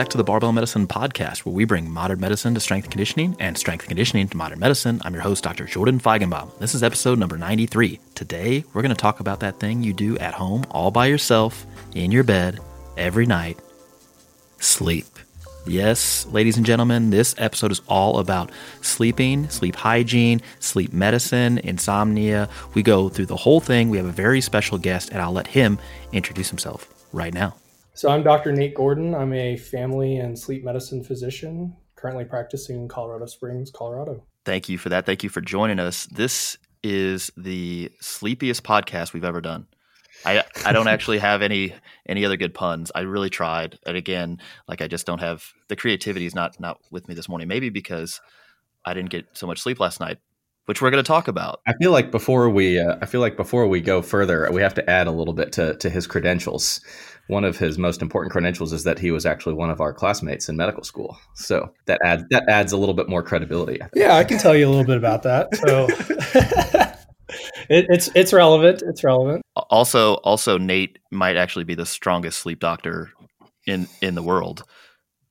Back to the Barbell Medicine Podcast, where we bring modern medicine to strength conditioning and strength conditioning to modern medicine. I'm your host, Dr. Jordan Feigenbaum. This is episode number 93. Today, we're going to talk about that thing you do at home, all by yourself, in your bed, every night sleep. Yes, ladies and gentlemen, this episode is all about sleeping, sleep hygiene, sleep medicine, insomnia. We go through the whole thing. We have a very special guest, and I'll let him introduce himself right now. So I'm Dr. Nate Gordon. I'm a family and sleep medicine physician currently practicing in Colorado Springs, Colorado. Thank you for that. Thank you for joining us. This is the sleepiest podcast we've ever done. I I don't actually have any any other good puns. I really tried, and again, like I just don't have the creativity is not not with me this morning. Maybe because I didn't get so much sleep last night, which we're going to talk about. I feel like before we, uh, I feel like before we go further, we have to add a little bit to to his credentials. One of his most important credentials is that he was actually one of our classmates in medical school. So that adds that adds a little bit more credibility. I yeah, I can tell you a little bit about that. So it, it's it's relevant. It's relevant. Also, also Nate might actually be the strongest sleep doctor in in the world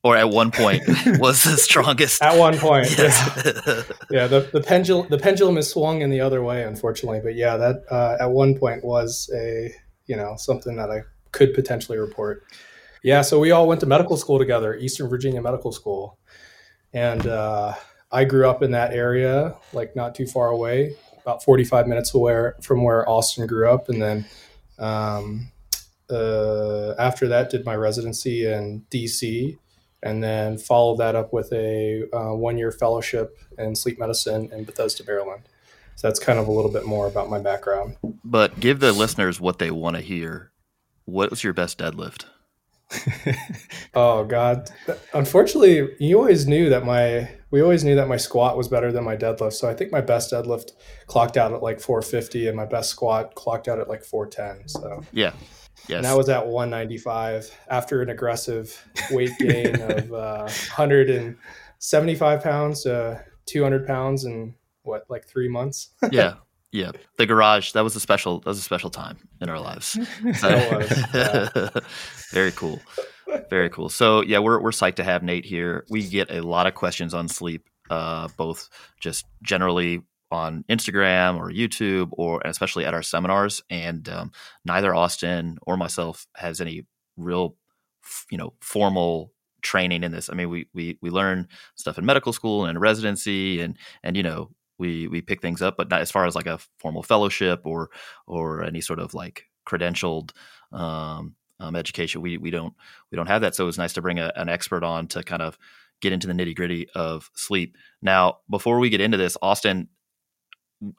or at one point was the strongest. at one point, yeah, yeah. The, the pendulum the pendulum is swung in the other way, unfortunately. But yeah, that uh, at one point was a you know something that I could potentially report. Yeah, so we all went to medical school together, Eastern Virginia Medical School, and uh, I grew up in that area, like not too far away, about forty five minutes away from where Austin grew up, and then. Um, uh, after that, did my residency in DC, and then followed that up with a uh, one year fellowship in sleep medicine in Bethesda, Maryland. So that's kind of a little bit more about my background. But give the listeners what they want to hear. What was your best deadlift? oh God! Unfortunately, you always knew that my we always knew that my squat was better than my deadlift. So I think my best deadlift clocked out at like 450, and my best squat clocked out at like 410. So yeah, Yes. And that was at 195 after an aggressive weight gain of uh, 175 pounds to 200 pounds in what, like three months? yeah. Yeah. The garage, that was a special, that was a special time in our lives. was, yeah. Very cool. Very cool. So yeah, we're, we're psyched to have Nate here. We get a lot of questions on sleep, uh, both just generally on Instagram or YouTube or especially at our seminars. And um, neither Austin or myself has any real, you know, formal training in this. I mean, we we we learn stuff in medical school and residency, and and you know we we pick things up, but not as far as like a formal fellowship or or any sort of like credentialed. Um, um, education we we don't we don't have that so it was nice to bring a, an expert on to kind of get into the nitty gritty of sleep now before we get into this austin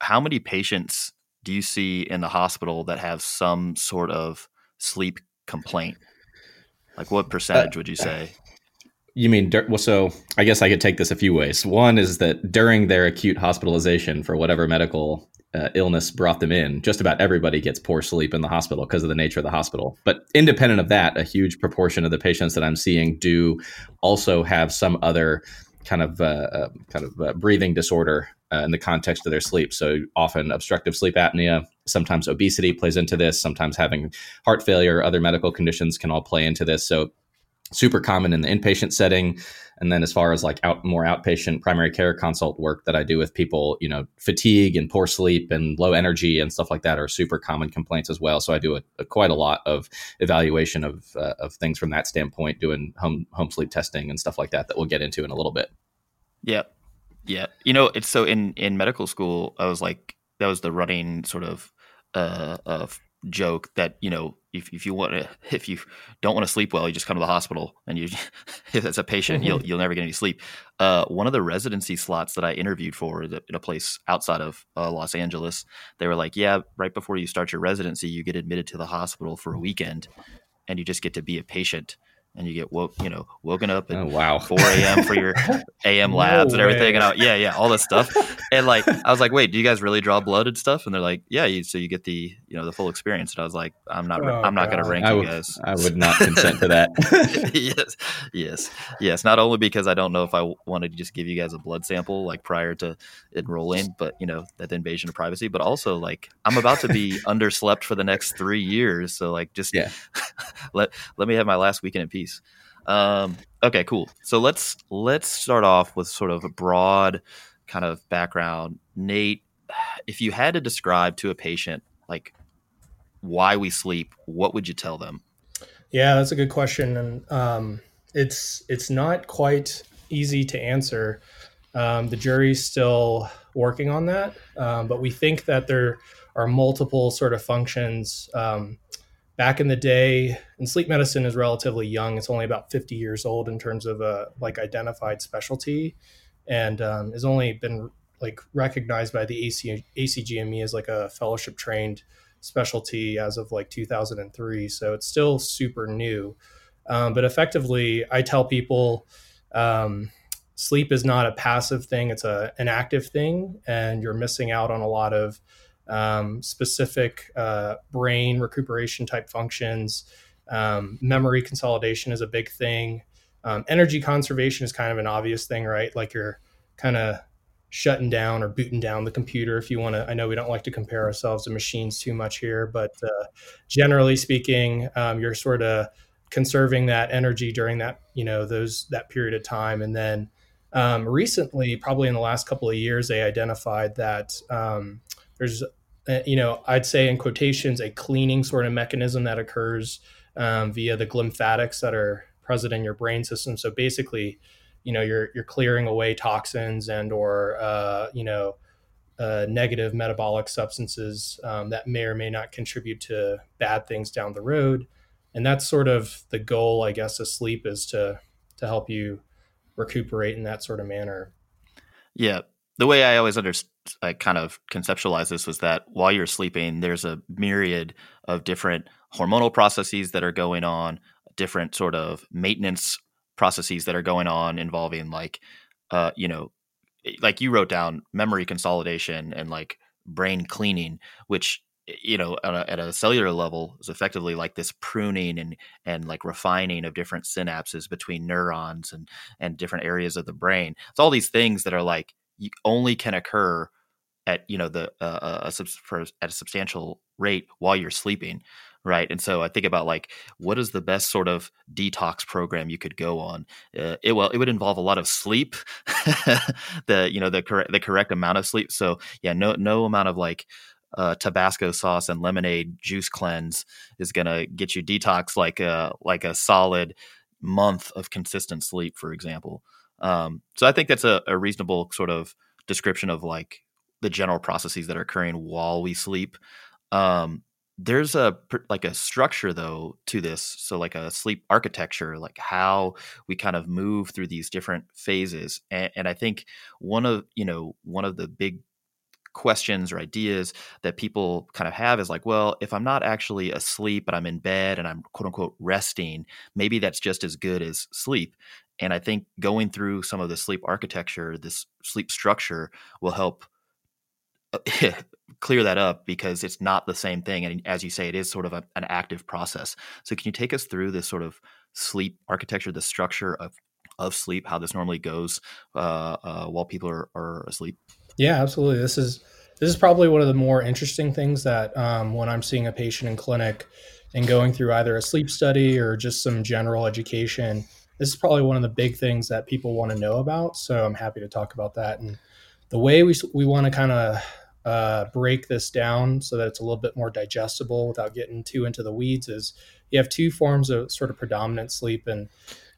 how many patients do you see in the hospital that have some sort of sleep complaint? Like what percentage uh, would you say? You mean well? So I guess I could take this a few ways. One is that during their acute hospitalization for whatever medical uh, illness brought them in, just about everybody gets poor sleep in the hospital because of the nature of the hospital. But independent of that, a huge proportion of the patients that I'm seeing do also have some other kind of uh, uh, kind of uh, breathing disorder uh, in the context of their sleep. So often obstructive sleep apnea, sometimes obesity plays into this, sometimes having heart failure, other medical conditions can all play into this. So super common in the inpatient setting. And then as far as like out more outpatient primary care consult work that I do with people, you know, fatigue and poor sleep and low energy and stuff like that are super common complaints as well. So I do a, a quite a lot of evaluation of uh, of things from that standpoint, doing home home sleep testing and stuff like that that we'll get into in a little bit. Yeah, yeah. You know, it's so in in medical school, I was like that was the running sort of uh, of joke that you know if, if you want to if you don't want to sleep well you just come to the hospital and you if as a patient you'll you'll never get any sleep. Uh, one of the residency slots that i interviewed for in a place outside of uh, los angeles they were like yeah right before you start your residency you get admitted to the hospital for a weekend and you just get to be a patient and you get woke, you know, woken up at oh, wow. 4 a.m. for your AM labs no and everything. Way. And I, yeah, yeah, all this stuff. And like, I was like, wait, do you guys really draw blood and stuff? And they're like, yeah. You, so you get the, you know, the full experience. And I was like, I'm not, oh, I'm not going to rank I you would, guys. I would not consent to that. yes, yes, yes. Not only because I don't know if I wanted to just give you guys a blood sample like prior to enrolling, but you know, that invasion of privacy, but also like I'm about to be underslept for the next three years. So like, just yeah. let, let me have my last weekend in peace piece. Um, okay, cool. So let's let's start off with sort of a broad kind of background. Nate, if you had to describe to a patient like why we sleep, what would you tell them? Yeah, that's a good question, and um, it's it's not quite easy to answer. Um, the jury's still working on that, um, but we think that there are multiple sort of functions um, back in the day, and sleep medicine is relatively young. It's only about 50 years old in terms of a like identified specialty, and um, has only been like recognized by the AC, ACGME as like a fellowship trained specialty as of like 2003. So it's still super new. Um, but effectively, I tell people um, sleep is not a passive thing; it's a an active thing, and you're missing out on a lot of um, specific uh, brain recuperation type functions. Um, memory consolidation is a big thing. Um, energy conservation is kind of an obvious thing, right? Like you're kind of shutting down or booting down the computer if you want to. I know we don't like to compare ourselves to machines too much here, but uh, generally speaking, um, you're sort of conserving that energy during that you know those that period of time, and then um, recently, probably in the last couple of years, they identified that um, there's you know, I'd say in quotations, a cleaning sort of mechanism that occurs um, via the glymphatics that are present in your brain system. So basically, you know, you're you're clearing away toxins and or uh, you know uh, negative metabolic substances um, that may or may not contribute to bad things down the road. And that's sort of the goal, I guess, of sleep is to to help you recuperate in that sort of manner. Yeah, the way I always understood, I kind of conceptualize this was that while you're sleeping, there's a myriad of different hormonal processes that are going on, different sort of maintenance processes that are going on involving like, uh, you know, like you wrote down memory consolidation and like brain cleaning, which you know a, at a cellular level is effectively like this pruning and and like refining of different synapses between neurons and and different areas of the brain. It's all these things that are like only can occur at you know the uh, uh a, for, at a substantial rate while you're sleeping right? And so i think about like what is the best sort of detox program you could go on? Uh, it well it would involve a lot of sleep the you know the correct the correct amount of sleep. So yeah no no amount of like uh, Tabasco sauce and lemonade juice cleanse is gonna get you detox like a like a solid month of consistent sleep, for example. Um, so I think that's a, a, reasonable sort of description of like the general processes that are occurring while we sleep. Um, there's a like a structure though to this, so like a sleep architecture, like how we kind of move through these different phases. And, and I think one of you know one of the big questions or ideas that people kind of have is like, well, if I'm not actually asleep but I'm in bed and I'm quote unquote resting, maybe that's just as good as sleep. And I think going through some of the sleep architecture, this sleep structure will help clear that up because it's not the same thing. And as you say, it is sort of a, an active process. So can you take us through this sort of sleep architecture, the structure of, of sleep, how this normally goes uh, uh, while people are, are asleep? Yeah, absolutely. This is this is probably one of the more interesting things that um, when I'm seeing a patient in clinic, and going through either a sleep study or just some general education, this is probably one of the big things that people want to know about. So I'm happy to talk about that. And the way we, we want to kind of uh, break this down so that it's a little bit more digestible without getting too into the weeds is you have two forms of sort of predominant sleep. And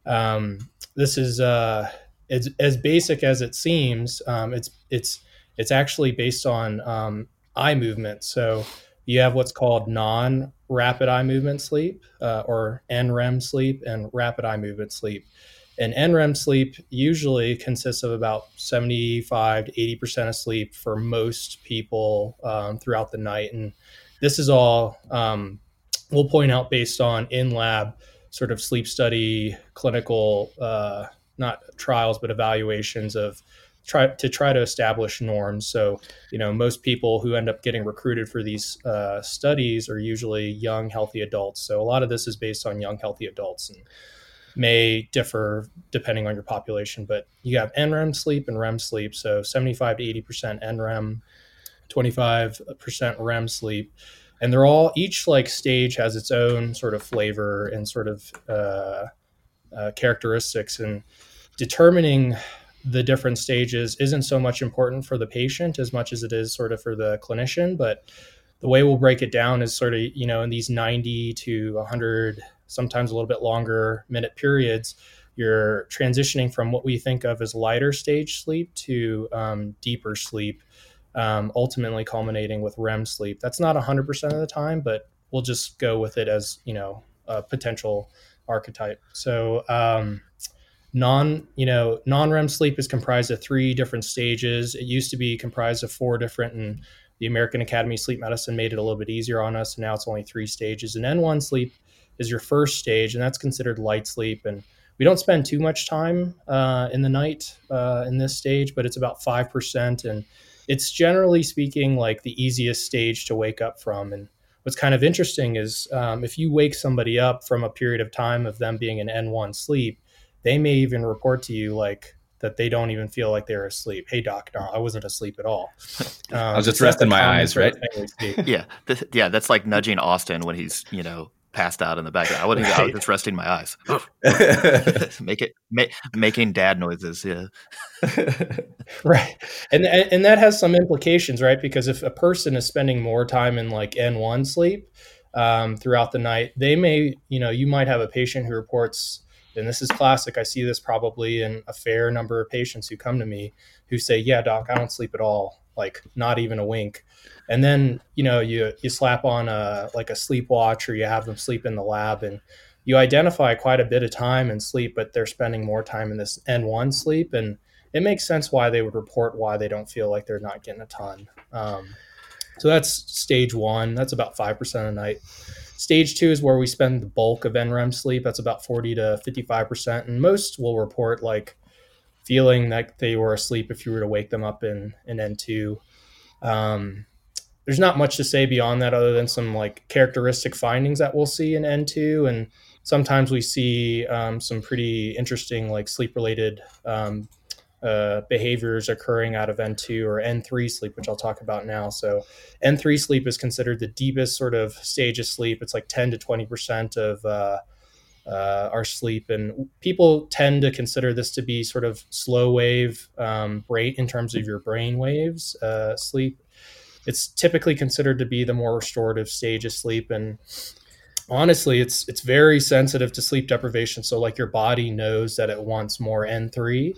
um, this is uh, as, as basic as it seems. Um, it's, it's, it's actually based on um, eye movement. So you have what's called non rapid eye movement sleep uh, or NREM sleep and rapid eye movement sleep. And NREM sleep usually consists of about 75 to 80% of sleep for most people um, throughout the night. And this is all, um, we'll point out based on in lab sort of sleep study, clinical, uh, not trials, but evaluations of try to try to establish norms. So, you know, most people who end up getting recruited for these uh, studies are usually young, healthy adults. So, a lot of this is based on young, healthy adults and may differ depending on your population. But you have NREM sleep and REM sleep. So, 75 to 80% NREM, 25% REM sleep. And they're all, each like stage has its own sort of flavor and sort of uh, uh, characteristics. And determining the different stages isn't so much important for the patient as much as it is sort of for the clinician. But the way we'll break it down is sort of, you know, in these 90 to 100, sometimes a little bit longer minute periods, you're transitioning from what we think of as lighter stage sleep to um, deeper sleep, um, ultimately culminating with REM sleep. That's not 100% of the time, but we'll just go with it as, you know, a potential archetype. So, um, non you know non REM sleep is comprised of three different stages. It used to be comprised of four different, and the American Academy of Sleep Medicine made it a little bit easier on us. And now it's only three stages. And N1 sleep is your first stage, and that's considered light sleep. And we don't spend too much time uh, in the night uh, in this stage, but it's about five percent, and it's generally speaking like the easiest stage to wake up from. And what's kind of interesting is um, if you wake somebody up from a period of time of them being in N1 sleep, they may even report to you like that they don't even feel like they're asleep. Hey, doc, no, I wasn't asleep at all. Um, I was just resting my eyes, right? yeah, th- yeah, that's like nudging Austin when he's you know passed out in the back. I wouldn't. Right. I was just resting my eyes. Make it make, making dad noises. Yeah. right, and and that has some implications, right? Because if a person is spending more time in like N one sleep um, throughout the night, they may, you know, you might have a patient who reports and this is classic. I see this probably in a fair number of patients who come to me who say, "Yeah, doc, I don't sleep at all, like not even a wink." And then you know you you slap on a like a sleep watch or you have them sleep in the lab and you identify quite a bit of time in sleep, but they're spending more time in this N1 sleep, and it makes sense why they would report why they don't feel like they're not getting a ton. Um, so that's stage one. That's about five percent a night. Stage two is where we spend the bulk of NREM sleep. That's about 40 to 55%. And most will report like feeling that they were asleep if you were to wake them up in, in N2. Um, there's not much to say beyond that other than some like characteristic findings that we'll see in N2. And sometimes we see um, some pretty interesting like sleep related um, uh, behaviors occurring out of N2 or N3 sleep, which I'll talk about now. So, N3 sleep is considered the deepest sort of stage of sleep. It's like 10 to 20% of uh, uh, our sleep. And people tend to consider this to be sort of slow wave um, rate in terms of your brain waves uh, sleep. It's typically considered to be the more restorative stage of sleep. And honestly it's it's very sensitive to sleep deprivation so like your body knows that it wants more n3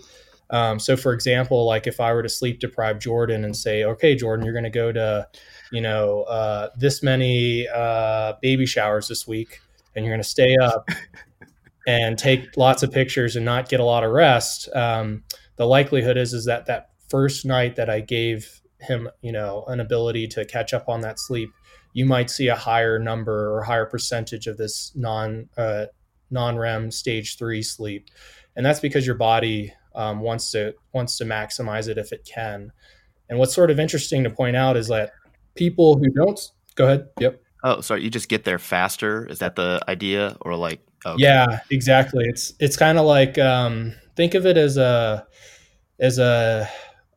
um, so, for example, like if I were to sleep deprive Jordan and say, okay, Jordan, you're going to go to, you know, uh, this many uh, baby showers this week, and you're going to stay up and take lots of pictures and not get a lot of rest. Um, the likelihood is is that that first night that I gave him, you know, an ability to catch up on that sleep, you might see a higher number or higher percentage of this non uh, non REM stage three sleep, and that's because your body um, wants to wants to maximize it if it can. And what's sort of interesting to point out is that people who don't go ahead. Yep. Oh, sorry. You just get there faster. Is that the idea, or like? Okay. Yeah, exactly. It's it's kind of like um, think of it as a as a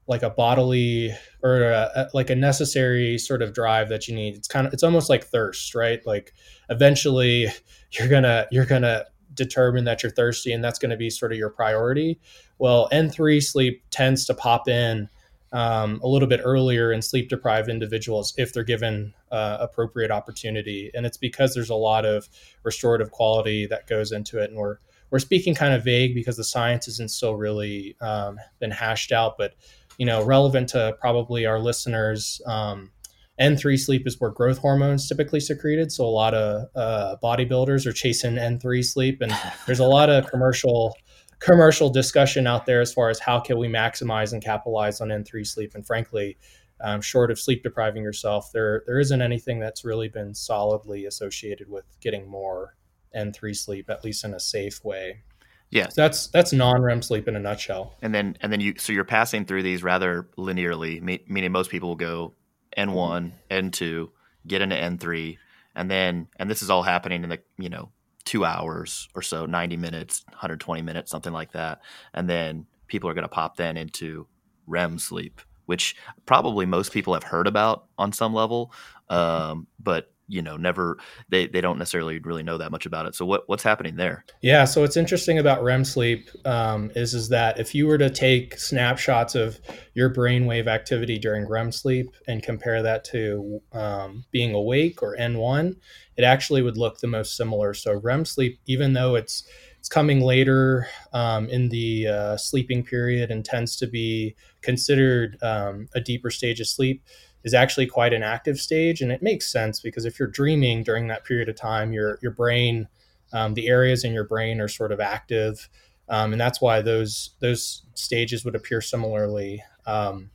like a bodily or a, like a necessary sort of drive that you need. It's kind of it's almost like thirst, right? Like eventually you're gonna you're gonna determine that you're thirsty, and that's to be sort of your priority. Well, N3 sleep tends to pop in um, a little bit earlier in sleep deprived individuals if they're given uh, appropriate opportunity, and it's because there's a lot of restorative quality that goes into it, and we're we're speaking kind of vague because the science isn't still really um, been hashed out, but you know, relevant to probably our listeners. Um, N3 sleep is where growth hormones typically secreted. So a lot of uh, bodybuilders are chasing N3 sleep, and there's a lot of commercial commercial discussion out there as far as how can we maximize and capitalize on N3 sleep. And frankly, um, short of sleep depriving yourself, there there isn't anything that's really been solidly associated with getting more N3 sleep, at least in a safe way. Yeah, so that's that's non-REM sleep in a nutshell. And then and then you so you're passing through these rather linearly, meaning most people will go N1, N2, get into N3, and then and this is all happening in the you know two hours or so, 90 minutes, 120 minutes, something like that, and then people are going to pop then into REM sleep, which probably most people have heard about on some level, um, but you know never they, they don't necessarily really know that much about it. So what, what's happening there? Yeah so what's interesting about rem sleep um, is is that if you were to take snapshots of your brainwave activity during rem sleep and compare that to um, being awake or n1 it actually would look the most similar. So rem sleep even though it's it's coming later um, in the uh, sleeping period and tends to be considered um, a deeper stage of sleep is actually quite an active stage, and it makes sense because if you're dreaming during that period of time, your your brain, um, the areas in your brain are sort of active, um, and that's why those those stages would appear similarly. Um,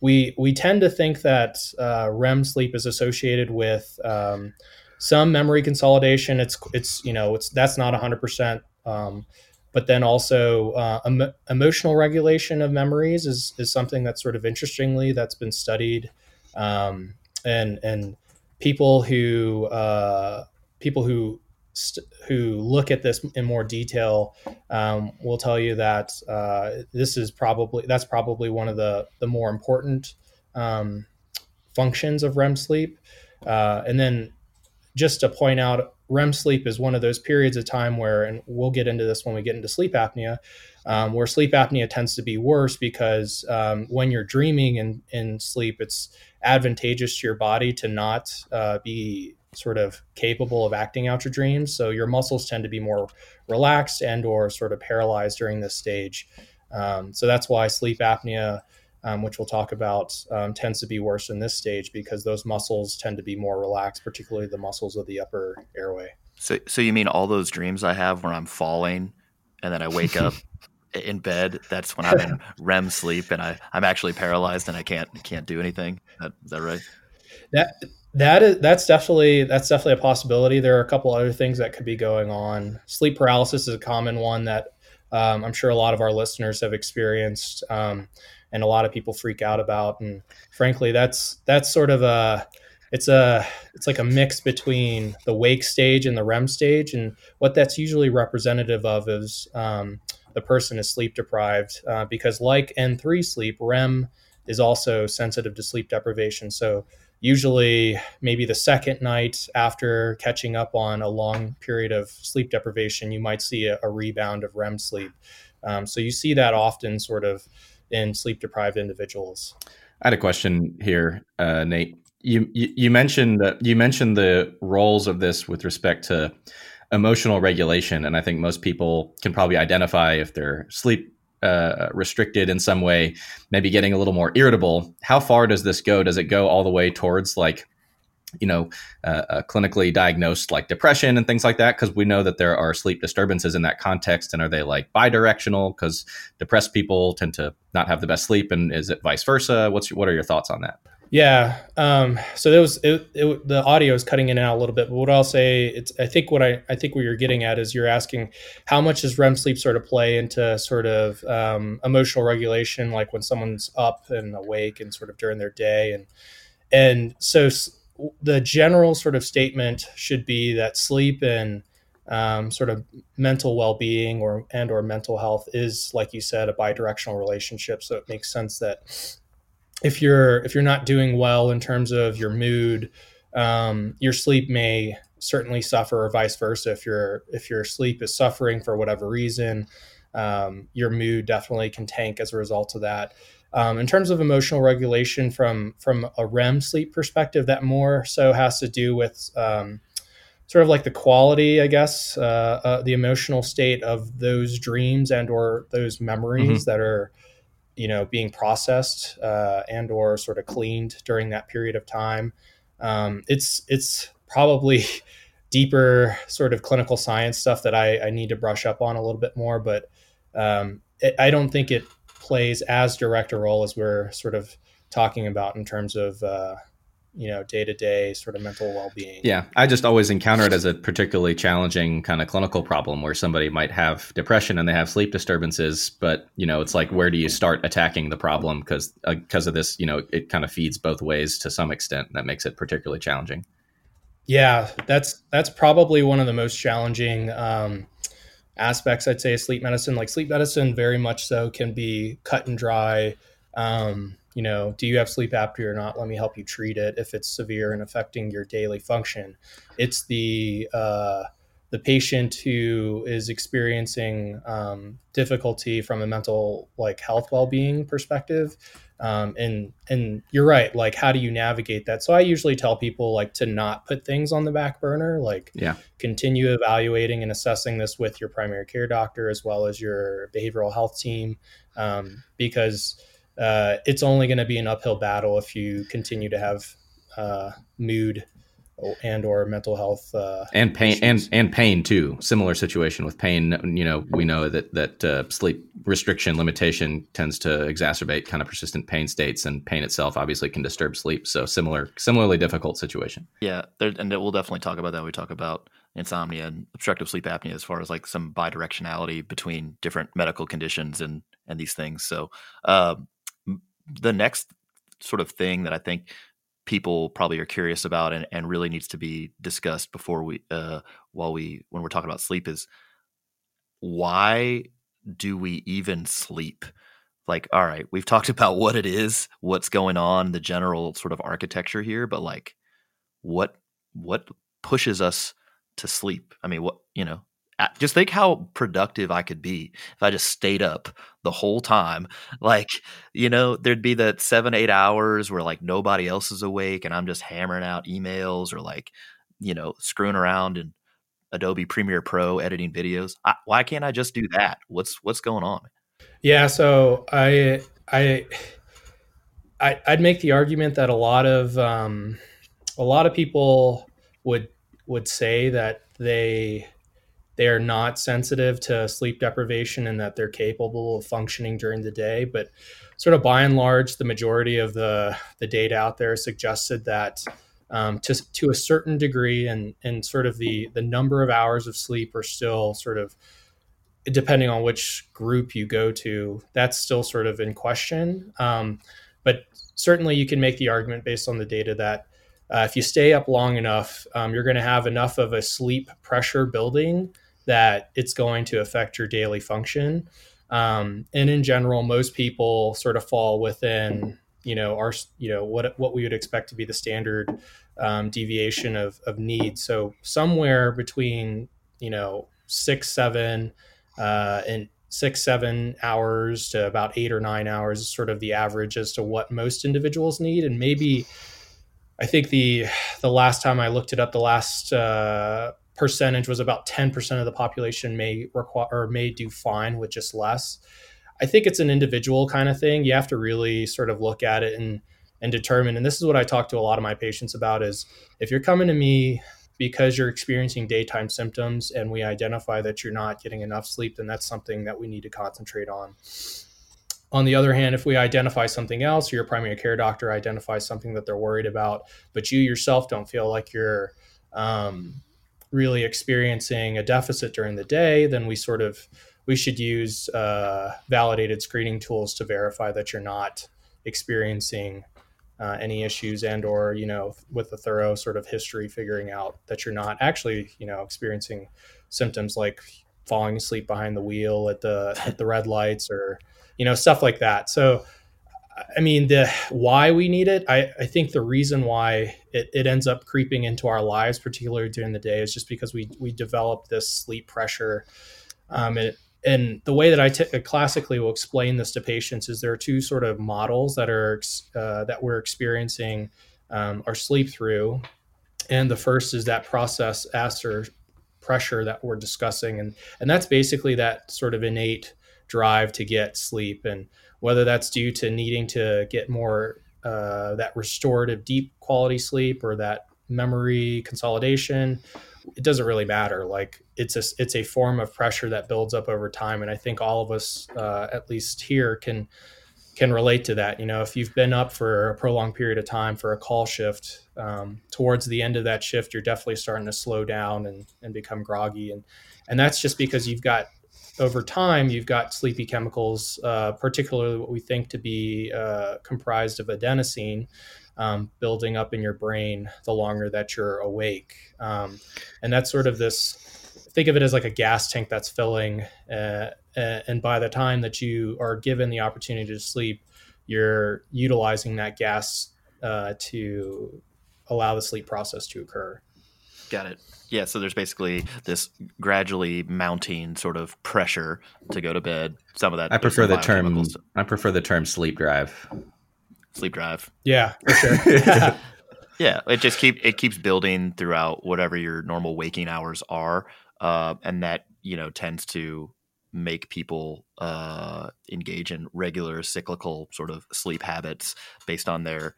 we we tend to think that uh, REM sleep is associated with um, some memory consolidation. It's it's you know it's that's not 100 percent um, but then also uh, em- emotional regulation of memories is, is something that's sort of interestingly that's been studied um, and and people who uh, people who st- who look at this in more detail um, will tell you that uh, this is probably that's probably one of the the more important um, functions of REM sleep. Uh, and then just to point out, REM sleep is one of those periods of time where, and we'll get into this when we get into sleep apnea, um, where sleep apnea tends to be worse because um, when you're dreaming in, in sleep, it's advantageous to your body to not uh, be sort of capable of acting out your dreams. So your muscles tend to be more relaxed and or sort of paralyzed during this stage. Um, so that's why sleep apnea, um, which we'll talk about, um, tends to be worse in this stage because those muscles tend to be more relaxed, particularly the muscles of the upper airway. So, so you mean all those dreams I have where I'm falling and then I wake up in bed, that's when I'm in REM sleep and I, I'm actually paralyzed and I can't can't do anything. Is that, is that right? That that is that's definitely that's definitely a possibility. There are a couple other things that could be going on. Sleep paralysis is a common one that um, I'm sure a lot of our listeners have experienced, um, and a lot of people freak out about. And frankly, that's that's sort of a it's a it's like a mix between the wake stage and the REM stage, and what that's usually representative of is um, the person is sleep deprived uh, because like n3 sleep rem is also sensitive to sleep deprivation so usually maybe the second night after catching up on a long period of sleep deprivation you might see a, a rebound of rem sleep um, so you see that often sort of in sleep deprived individuals i had a question here uh, nate you, you, you mentioned that you mentioned the roles of this with respect to emotional regulation. And I think most people can probably identify if they're sleep uh, restricted in some way, maybe getting a little more irritable. How far does this go? Does it go all the way towards like, you know, uh, uh, clinically diagnosed like depression and things like that? Because we know that there are sleep disturbances in that context. And are they like bidirectional? Because depressed people tend to not have the best sleep, and is it vice versa? What's what are your thoughts on that? Yeah. Um, so there was it, it, the audio is cutting in and out a little bit, but what I'll say, it's I think what I I think what you're getting at is you're asking how much does REM sleep sort of play into sort of um, emotional regulation, like when someone's up and awake and sort of during their day, and and so the general sort of statement should be that sleep and um, sort of mental well-being or and or mental health is like you said a bidirectional relationship. So it makes sense that if you're if you're not doing well in terms of your mood um, your sleep may certainly suffer or vice versa if your if your sleep is suffering for whatever reason um, your mood definitely can tank as a result of that um, in terms of emotional regulation from from a rem sleep perspective that more so has to do with um, sort of like the quality, I guess, uh, uh, the emotional state of those dreams and or those memories mm-hmm. that are, you know, being processed uh, and or sort of cleaned during that period of time. Um, it's it's probably deeper sort of clinical science stuff that I, I need to brush up on a little bit more, but um, it, I don't think it plays as direct a role as we're sort of talking about in terms of uh, you know day to day sort of mental well being. Yeah, I just always encounter it as a particularly challenging kind of clinical problem where somebody might have depression and they have sleep disturbances, but you know it's like where do you start attacking the problem because because uh, of this you know it kind of feeds both ways to some extent that makes it particularly challenging. Yeah, that's that's probably one of the most challenging. Um, aspects i'd say sleep medicine like sleep medicine very much so can be cut and dry um, you know, do you have sleep apnea or not? Let me help you treat it if it's severe and affecting your daily function. It's the uh, the patient who is experiencing um, difficulty from a mental like health well being perspective. Um, and and you're right. Like, how do you navigate that? So I usually tell people like to not put things on the back burner. Like, yeah, continue evaluating and assessing this with your primary care doctor as well as your behavioral health team, um, because uh, it's only going to be an uphill battle if you continue to have uh, mood and or mental health uh, and pain issues. and and pain too. Similar situation with pain. You know, we know that that uh, sleep restriction limitation tends to exacerbate kind of persistent pain states, and pain itself obviously can disturb sleep. So similar, similarly difficult situation. Yeah, there, and we'll definitely talk about that. When we talk about insomnia and obstructive sleep apnea as far as like some bidirectionality between different medical conditions and and these things. So. Um, the next sort of thing that I think people probably are curious about and, and really needs to be discussed before we uh while we when we're talking about sleep is why do we even sleep? Like all right we've talked about what it is what's going on the general sort of architecture here but like what what pushes us to sleep? I mean what you know just think how productive I could be if I just stayed up the whole time. Like, you know, there'd be that seven, eight hours where like nobody else is awake and I'm just hammering out emails or like, you know, screwing around in Adobe Premiere Pro editing videos. I, why can't I just do that? What's what's going on? Yeah, so I I I I'd make the argument that a lot of um, a lot of people would would say that they they are not sensitive to sleep deprivation and that they're capable of functioning during the day. But sort of by and large, the majority of the, the data out there suggested that um, to, to a certain degree and, and sort of the, the number of hours of sleep are still sort of depending on which group you go to, that's still sort of in question. Um, but certainly you can make the argument based on the data that uh, if you stay up long enough, um, you're going to have enough of a sleep pressure building that it's going to affect your daily function. Um, and in general, most people sort of fall within, you know, our, you know, what what we would expect to be the standard um, deviation of of need. So somewhere between, you know, six, seven, uh, and six, seven hours to about eight or nine hours is sort of the average as to what most individuals need. And maybe I think the the last time I looked it up, the last uh, percentage was about 10% of the population may require or may do fine with just less. I think it's an individual kind of thing. You have to really sort of look at it and and determine and this is what I talk to a lot of my patients about is if you're coming to me because you're experiencing daytime symptoms and we identify that you're not getting enough sleep then that's something that we need to concentrate on. On the other hand, if we identify something else, or your primary care doctor identifies something that they're worried about, but you yourself don't feel like you're um, really experiencing a deficit during the day, then we sort of we should use uh, validated screening tools to verify that you're not experiencing uh, any issues and or you know with a thorough sort of history figuring out that you're not actually you know experiencing symptoms like falling asleep behind the wheel at the at the red lights or you know stuff like that. So i mean the why we need it i, I think the reason why it, it ends up creeping into our lives particularly during the day is just because we we develop this sleep pressure. Um, and, and the way that I t- classically will explain this to patients is there are two sort of models that are uh, that we're experiencing um, our sleep through. And the first is that process aster pressure that we're discussing. And and that's basically that sort of innate drive to get sleep. And whether that's due to needing to get more uh, that restorative deep quality sleep or that memory consolidation it doesn't really matter like it's a it's a form of pressure that builds up over time and i think all of us uh, at least here can can relate to that. You know, if you've been up for a prolonged period of time for a call shift, um, towards the end of that shift, you're definitely starting to slow down and, and become groggy. And, and that's just because you've got, over time, you've got sleepy chemicals, uh, particularly what we think to be uh, comprised of adenosine, um, building up in your brain the longer that you're awake. Um, and that's sort of this think of it as like a gas tank that's filling uh, and by the time that you are given the opportunity to sleep you're utilizing that gas uh, to allow the sleep process to occur got it yeah so there's basically this gradually mounting sort of pressure to go to bed. Some of that i prefer the term i prefer the term sleep drive. Sleep drive. Yeah for sure. Yeah it just keep it keeps building throughout whatever your normal waking hours are uh, and that you know tends to make people uh, engage in regular cyclical sort of sleep habits based on their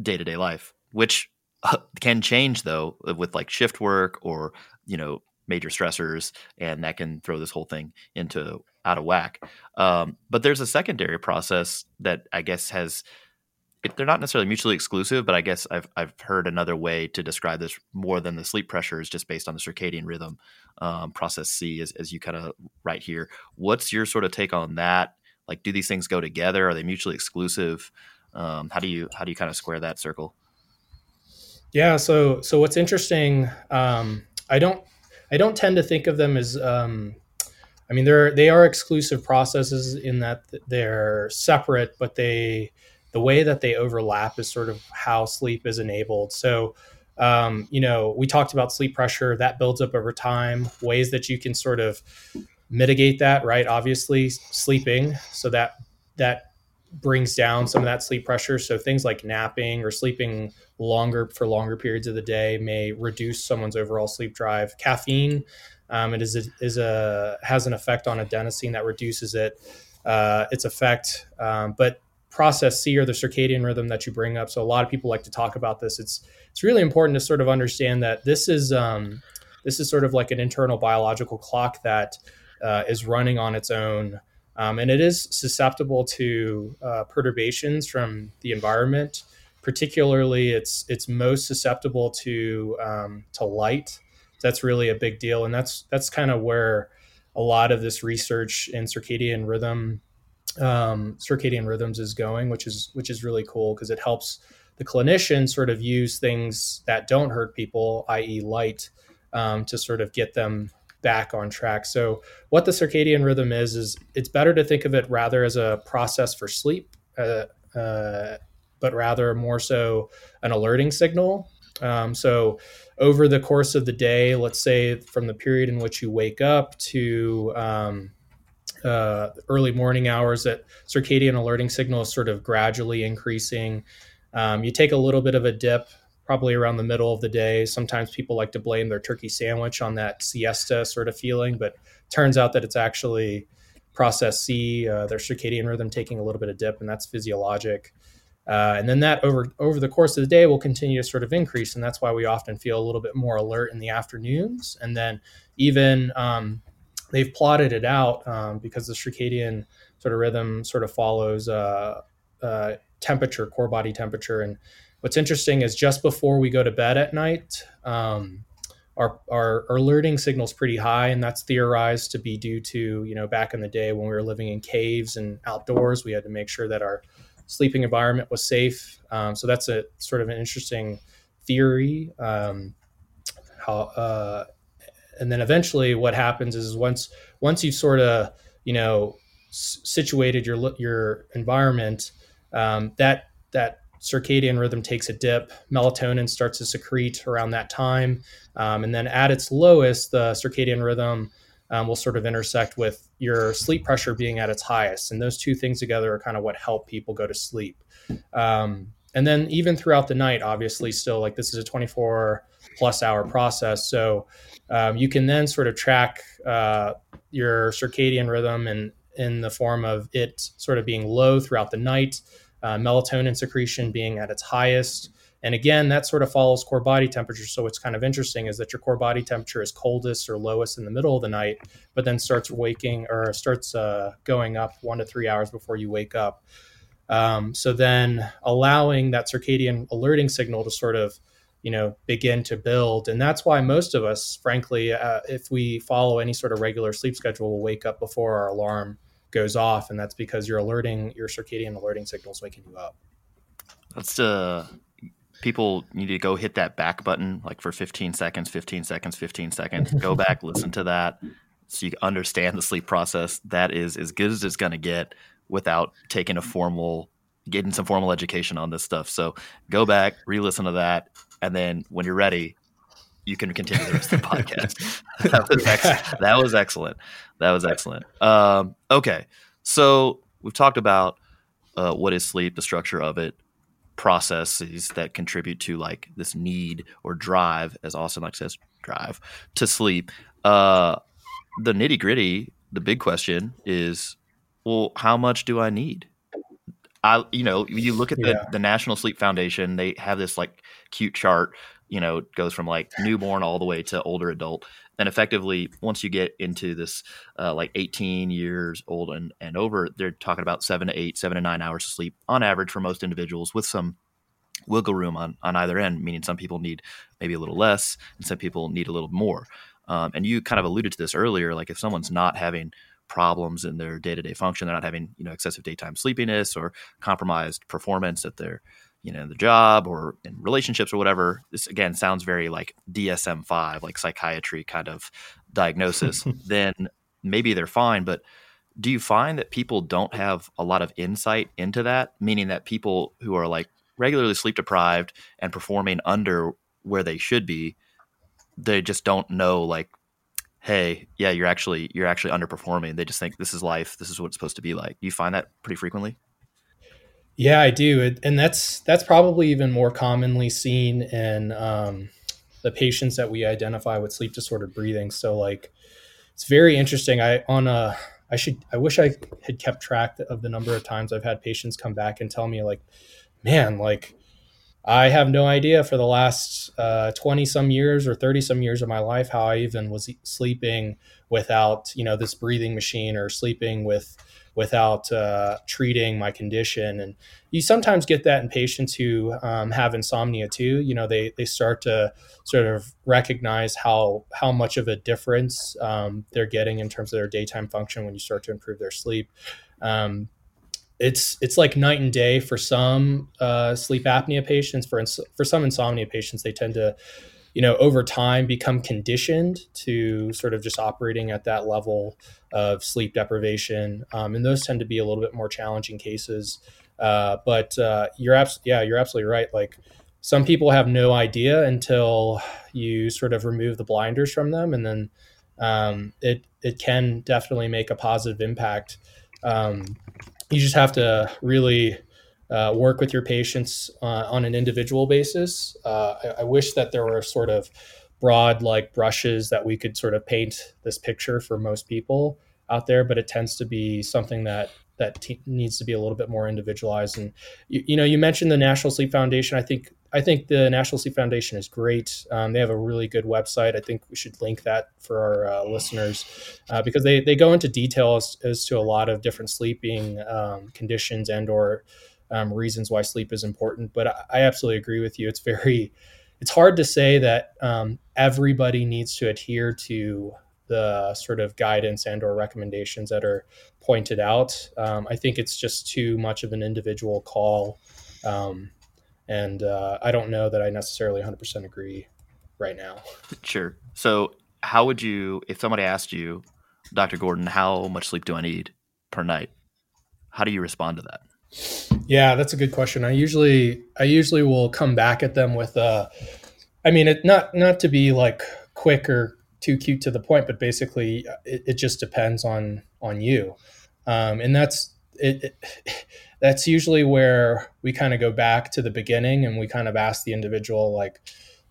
day to day life, which can change though with like shift work or you know major stressors, and that can throw this whole thing into out of whack. Um, but there's a secondary process that I guess has they're not necessarily mutually exclusive, but I guess I've I've heard another way to describe this more than the sleep pressure is just based on the circadian rhythm um, process C, as as you kind of write here. What's your sort of take on that? Like, do these things go together? Are they mutually exclusive? Um, how do you how do you kind of square that circle? Yeah. So so what's interesting? Um, I don't I don't tend to think of them as um, I mean, they're they are exclusive processes in that they're separate, but they the way that they overlap is sort of how sleep is enabled. So, um, you know, we talked about sleep pressure that builds up over time, ways that you can sort of mitigate that, right? Obviously, sleeping, so that that brings down some of that sleep pressure. So things like napping or sleeping longer for longer periods of the day may reduce someone's overall sleep drive. Caffeine, um, it is a, is a has an effect on adenosine that reduces it. Uh, its effect, um, but process C or the circadian rhythm that you bring up. So a lot of people like to talk about this. It's it's really important to sort of understand that this is um, this is sort of like an internal biological clock that uh, is running on its own, um, and it is susceptible to uh, perturbations from the environment. Particularly, it's it's most susceptible to um, to light. That's really a big deal, and that's that's kind of where a lot of this research in circadian rhythm um, circadian rhythms is going, which is which is really cool because it helps the clinician sort of use things that don't hurt people, i.e., light, um, to sort of get them back on track. So, what the circadian rhythm is is it's better to think of it rather as a process for sleep, uh, uh, but rather more so an alerting signal. Um, so, over the course of the day, let's say from the period in which you wake up to um, uh, early morning hours that circadian alerting signal is sort of gradually increasing. Um, you take a little bit of a dip probably around the middle of the day. Sometimes people like to blame their turkey sandwich on that siesta sort of feeling, but turns out that it's actually process C, uh, their circadian rhythm taking a little bit of dip, and that's physiologic. Uh, and then that over over the course of the day will continue to sort of increase, and that's why we often feel a little bit more alert in the afternoons. And then even um, they've plotted it out um, because the circadian sort of rhythm sort of follows uh, uh, temperature, core body temperature. And what's interesting is just before we go to bed at night, um, our, our, our alerting signal is pretty high, and that's theorized to be due to you know back in the day when we were living in caves and outdoors, we had to make sure that our sleeping environment was safe. Um, so that's a sort of an interesting theory. Um, how uh, and then eventually what happens is once once you've sort of you know s- situated your your environment um, that that circadian rhythm takes a dip melatonin starts to secrete around that time um, and then at its lowest the circadian rhythm um, will sort of intersect with your sleep pressure being at its highest and those two things together are kind of what help people go to sleep. Um, and then even throughout the night obviously still like this is a 24 plus hour process so um, you can then sort of track uh, your circadian rhythm and in the form of it sort of being low throughout the night, uh, melatonin secretion being at its highest. And again, that sort of follows core body temperature. So what's kind of interesting is that your core body temperature is coldest or lowest in the middle of the night, but then starts waking or starts uh, going up one to three hours before you wake up. Um, so then allowing that circadian alerting signal to sort of you know begin to build and that's why most of us frankly uh, if we follow any sort of regular sleep schedule will wake up before our alarm goes off and that's because you're alerting your circadian alerting signals waking you up. That's uh people need to go hit that back button like for 15 seconds 15 seconds 15 seconds. Go back listen to that so you understand the sleep process. That is as good as it's going to get without taking a formal getting some formal education on this stuff. So go back re-listen to that and then when you're ready, you can continue the rest of the podcast. that, was ex- that was excellent. That was excellent. Um, okay, so we've talked about uh, what is sleep, the structure of it, processes that contribute to like this need or drive, as Austin like says, drive to sleep. Uh, the nitty gritty, the big question is, well, how much do I need? I, you know, you look at the, yeah. the National Sleep Foundation, they have this like cute chart, you know, goes from like newborn all the way to older adult. And effectively, once you get into this uh, like 18 years old and, and over, they're talking about seven to eight, seven to nine hours of sleep on average for most individuals with some wiggle room on, on either end, meaning some people need maybe a little less and some people need a little more. Um, and you kind of alluded to this earlier, like if someone's not having problems in their day-to-day function they're not having you know excessive daytime sleepiness or compromised performance at their you know the job or in relationships or whatever this again sounds very like dsm-5 like psychiatry kind of diagnosis then maybe they're fine but do you find that people don't have a lot of insight into that meaning that people who are like regularly sleep deprived and performing under where they should be they just don't know like hey, yeah, you're actually you're actually underperforming. They just think this is life. This is what it's supposed to be like. Do you find that pretty frequently? Yeah, I do, and that's that's probably even more commonly seen in um, the patients that we identify with sleep disordered breathing. So, like, it's very interesting. I on a I should I wish I had kept track of the number of times I've had patients come back and tell me like, man, like I have no idea for the last 20 uh, some years or 30 some years of my life how I even was sleeping without, you know, this breathing machine or sleeping with without uh, treating my condition. And you sometimes get that in patients who um, have insomnia too. You know, they, they start to sort of recognize how, how much of a difference um, they're getting in terms of their daytime function when you start to improve their sleep. Um, it's it's like night and day for some uh, sleep apnea patients. For ins- for some insomnia patients, they tend to, you know, over time become conditioned to sort of just operating at that level of sleep deprivation, um, and those tend to be a little bit more challenging cases. Uh, but uh, you're abs- yeah, you're absolutely right. Like some people have no idea until you sort of remove the blinders from them, and then um, it it can definitely make a positive impact. Um, you just have to really uh, work with your patients uh, on an individual basis. Uh, I, I, wish that there were sort of broad like brushes that we could sort of paint this picture for most people out there, but it tends to be something that that needs to be a little bit more individualized. And you, you, know, you mentioned the National Sleep Foundation. I think I think the National Sleep Foundation is great. Um, they have a really good website. I think we should link that for our uh, listeners uh, because they, they go into detail as, as, to a lot of different sleeping um, conditions and or um, reasons why sleep is important. But I, I, absolutely agree with you. It's very it's hard to say that um, everybody needs to adhere to the sort of guidance and or recommendations that are pointed out. Um, I think it's just too much of an individual call. Um, and uh, I don't know that I necessarily 100% agree right now. Sure. So how would you, if somebody asked you, Dr. Gordon, how much sleep do I need per night? How do you respond to that? Yeah, that's a good question. I usually I usually will come back at them with uh I mean it not not to be like quick or too cute to the point, but basically it, it just depends on on you. Um, and that's it, it that's usually where we kind of go back to the beginning and we kind of ask the individual like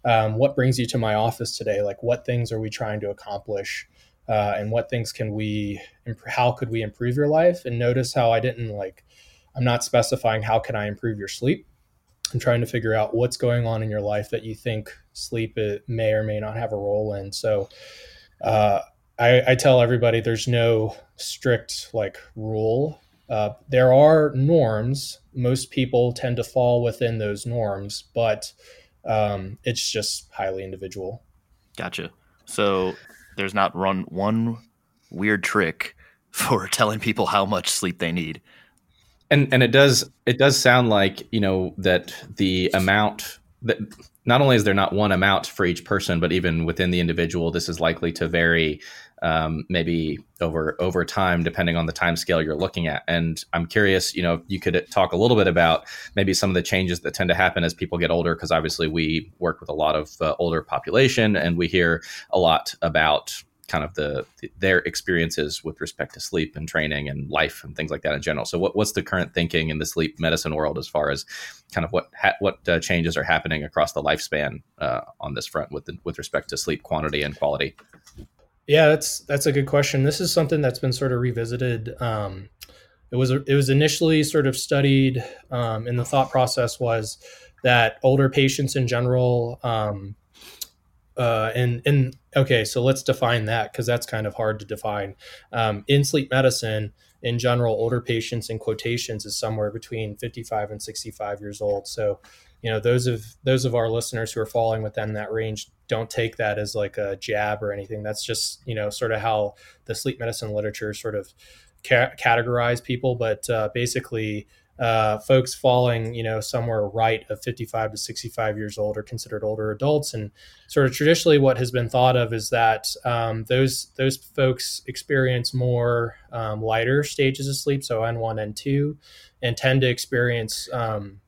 um, what brings you to my office today like what things are we trying to accomplish uh, and what things can we how could we improve your life and notice how i didn't like i'm not specifying how can i improve your sleep. I'm trying to figure out what's going on in your life that you think sleep may or may not have a role in. So uh, I, I, tell everybody there's no strict like rule. Uh, there are norms. Most people tend to fall within those norms but um, it's just highly individual. Gotcha. So there's not run one weird trick for telling people how much sleep they need. And and it does it does sound like you know that the amount that not only is there not one amount for each person, but even within the individual, this is likely to vary um, maybe over over time, depending on the time scale you're looking at. And I'm curious, you know, if you could talk a little bit about maybe some of the changes that tend to happen as people get older, because obviously we work with a lot of uh, older population, and we hear a lot about kind of the their experiences with respect to sleep and training and life and things like that in general. So, what, what's the current thinking in the sleep medicine world as far as kind of what ha- what uh, changes are happening across the lifespan uh, on this front with the, with respect to sleep quantity and quality? Yeah, that's that's a good question. This is something that's been sort of revisited. Um, it was it was initially sort of studied, um, and the thought process was that older patients in general, um, uh, and and okay, so let's define that because that's kind of hard to define. Um, in sleep medicine, in general, older patients in quotations is somewhere between 55 and 65 years old. So you know those of those of our listeners who are falling within that range don't take that as like a jab or anything that's just you know sort of how the sleep medicine literature sort of ca- categorize people but uh, basically uh, folks falling you know somewhere right of 55 to 65 years old are considered older adults and sort of traditionally what has been thought of is that um, those those folks experience more um, lighter stages of sleep so n1 n2 and tend to experience um,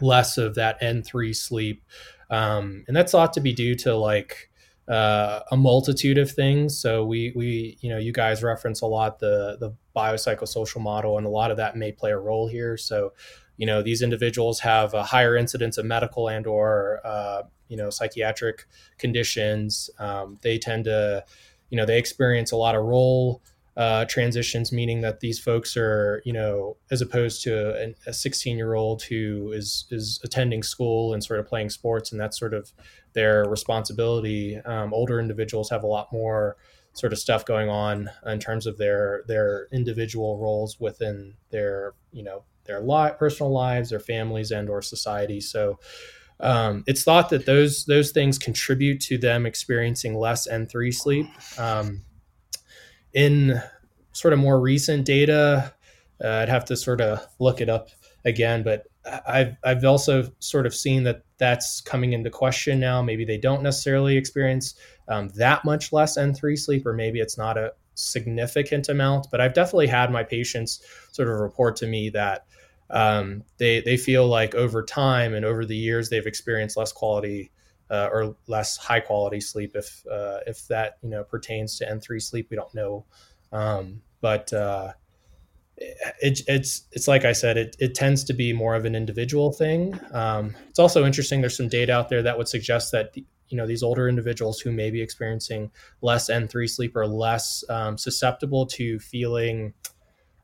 less of that N3 sleep. Um, and that's thought to be due to like uh, a multitude of things. So we we you know you guys reference a lot the the biopsychosocial model, and a lot of that may play a role here. So you know these individuals have a higher incidence of medical and or uh, you know psychiatric conditions. Um, they tend to you know they experience a lot of role uh, transitions, meaning that these folks are, you know, as opposed to a 16 year old who is is attending school and sort of playing sports, and that's sort of their responsibility. Um, older individuals have a lot more sort of stuff going on in terms of their their individual roles within their, you know, their li- personal lives, their families, and or society. So. Um, it's thought that those those things contribute to them experiencing less N3 sleep. Um, in sort of more recent data, uh, I'd have to sort of look it up again, but I've I've also sort of seen that that's coming into question now. Maybe they don't necessarily experience um, that much less N3 sleep, or maybe it's not a significant amount. But I've definitely had my patients sort of report to me that um, they they feel like over time and over the years they've experienced less quality uh, or less high quality sleep if uh, if that you know pertains to N3 sleep. We don't know, um, but uh, it, it's it's like I said, it, it tends to be more of an individual thing. Um, it's also interesting. There's some data out there that would suggest that you know these older individuals who may be experiencing less N3 sleep are less um, susceptible to feeling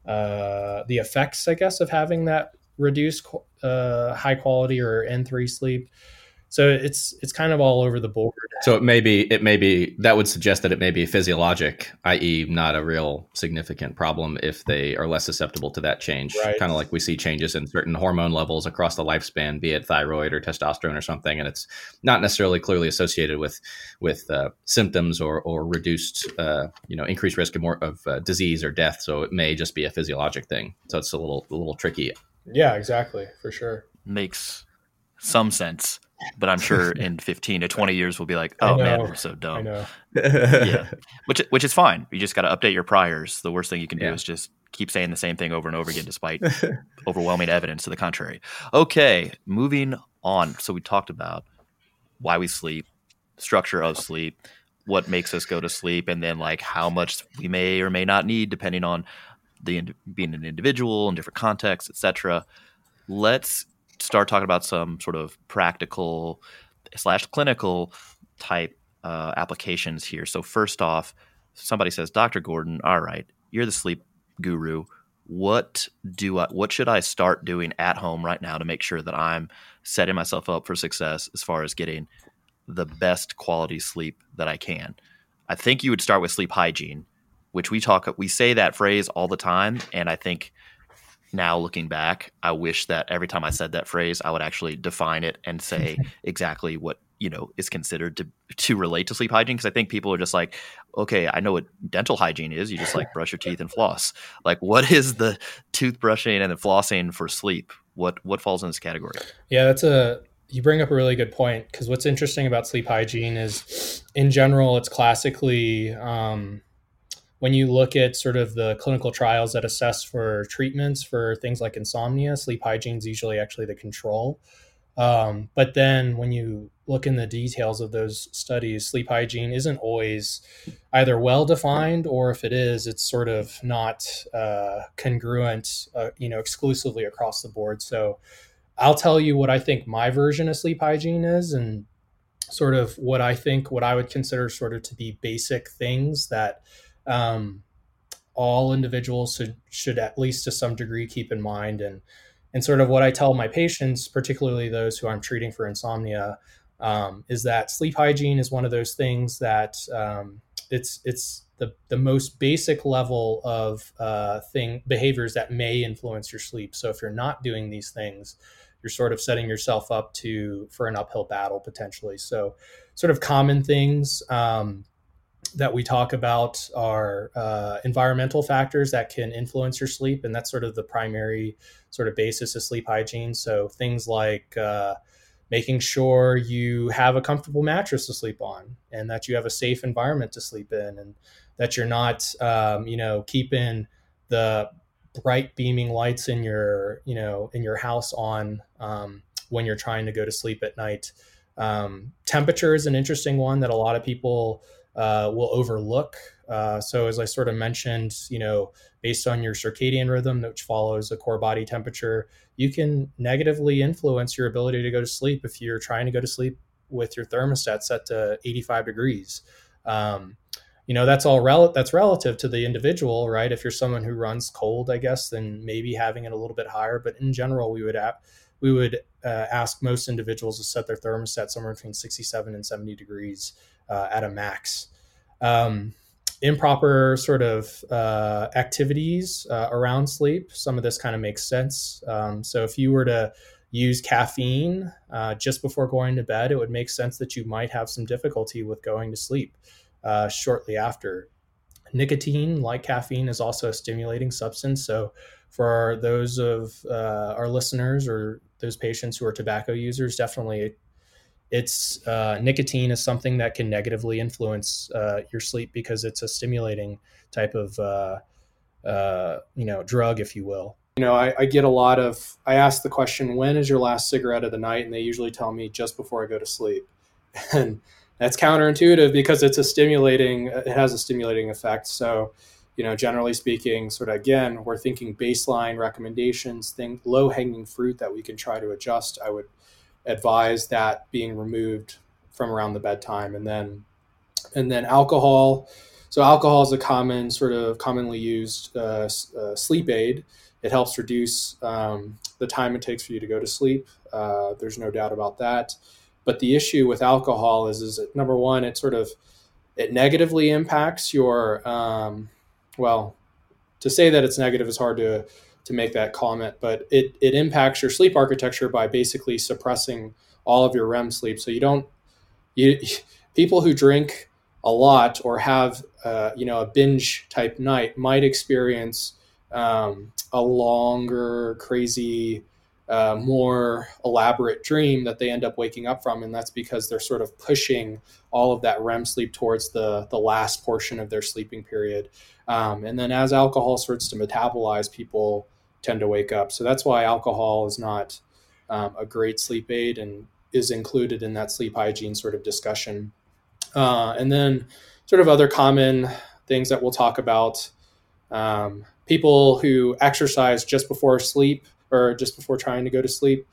uh, the effects, I guess, of having that reduced uh, high quality or N3 sleep so it's it's kind of all over the board. So it may be it may be that would suggest that it may be physiologic i.e not a real significant problem if they are less susceptible to that change. Right. kind of like we see changes in certain hormone levels across the lifespan be it thyroid or testosterone or something and it's not necessarily clearly associated with with uh, symptoms or or reduced uh, you know increased risk of more of uh, disease or death. So it may just be a physiologic thing. So it's a little a little tricky. Yeah exactly for sure. Makes some sense but I'm sure in 15 to 20 years we'll be like, oh man, we're so dumb. Yeah, which which is fine. You just got to update your priors. The worst thing you can do Yeah. is just keep saying the same thing over and over again, despite overwhelming evidence to the contrary. Okay, moving on. So we talked about why we sleep, structure of sleep, what makes us go to sleep, and then like how much we may or may not need, depending on the being an individual in different contexts, etc. Let's start talking about some sort of practical slash clinical type uh, applications here. So first off, somebody says, Dr. Gordon, all right, you're the sleep guru. What do I what should I start doing at home right now to make sure that I'm setting myself up for success as far as getting the best quality sleep that I can? I think you would start with sleep hygiene, which we talk we say that phrase all the time and I think now looking back, I wish that every time I said that phrase, I would actually define it and say exactly what you know is considered to to relate to sleep hygiene. Because I think people are just like, okay, I know what dental hygiene is. You just like brush your teeth and floss. Like, what is the toothbrushing and the flossing for sleep? What what falls in this category? Yeah, that's a you bring up a really good point because what's interesting about sleep hygiene is, in general, it's classically um, when you look at sort of the clinical trials that assess for treatments for things like insomnia, sleep hygiene is usually actually the control. Um, but then when you look in the details of those studies, sleep hygiene isn't always either well defined or if it is, it's sort of not uh, congruent, uh, you know, exclusively across the board. So I'll tell you what I think my version of sleep hygiene is and sort of what I think, what I would consider sort of to be basic things that um, all individuals should, should at least to some degree keep in mind. And, and sort of what I tell my patients, particularly those who I'm treating for insomnia, um, is that sleep hygiene is one of those things that um, it's it's the the most basic level of uh, thing behaviors that may influence your sleep. So if you're not doing these things, you're sort of setting yourself up to for an uphill battle potentially. So sort of common things. Um, that we talk about are uh, environmental factors that can influence your sleep, and that's sort of the primary sort of basis of sleep hygiene. So things like uh, making sure you have a comfortable mattress to sleep on, and that you have a safe environment to sleep in, and that you're not, um, you know, keeping the bright beaming lights in your, you know, in your house on um, when you're trying to go to sleep at night. Um, temperature is an interesting one that a lot of people uh, will overlook. Uh, so as I sort of mentioned, you know, based on your circadian rhythm, which follows a core body temperature, you can negatively influence your ability to go to sleep if you're trying to go to sleep with your thermostat set to 85 degrees. Um, you know, that's all rel- that's relative to the individual, right? If you're someone who runs cold, I guess, then maybe having it a little bit higher. But in general, we would have, we would uh, ask most individuals to set their thermostat somewhere between 67 and 70 degrees uh, at a max. Um, improper sort of uh, activities uh, around sleep. Some of this kind of makes sense. Um, so if you were to use caffeine uh, just before going to bed, it would make sense that you might have some difficulty with going to sleep uh, shortly after. Nicotine, like caffeine, is also a stimulating substance. So for those of uh, our listeners or those patients who are tobacco users, definitely it's uh, nicotine is something that can negatively influence uh, your sleep because it's a stimulating type of uh, uh, you know drug, if you will. You know, I, I get a lot of. I ask the question, "When is your last cigarette of the night?" And they usually tell me just before I go to sleep, and that's counterintuitive because it's a stimulating. It has a stimulating effect. So, you know, generally speaking, sort of again, we're thinking baseline recommendations, think low hanging fruit that we can try to adjust. I would advise that being removed from around the bedtime and then and then alcohol. So alcohol is a common sort of commonly used uh, uh, sleep aid. It helps reduce um, the time it takes for you to go to sleep. Uh, there's no doubt about that. But the issue with alcohol is is that number one it sort of it negatively impacts your um, well to say that it's negative is hard to to make that comment, but it, it impacts your sleep architecture by basically suppressing all of your REM sleep. So you don't, you, people who drink a lot or have, uh, you know, a binge type night might experience um, a longer, crazy uh, more elaborate dream that they end up waking up from, and that's because they're sort of pushing all of that REM sleep towards the the last portion of their sleeping period. Um, and then as alcohol starts to metabolize, people tend to wake up. So that's why alcohol is not um, a great sleep aid and is included in that sleep hygiene sort of discussion. Uh, and then sort of other common things that we'll talk about. Um, people who exercise just before sleep or just before trying to go to sleep.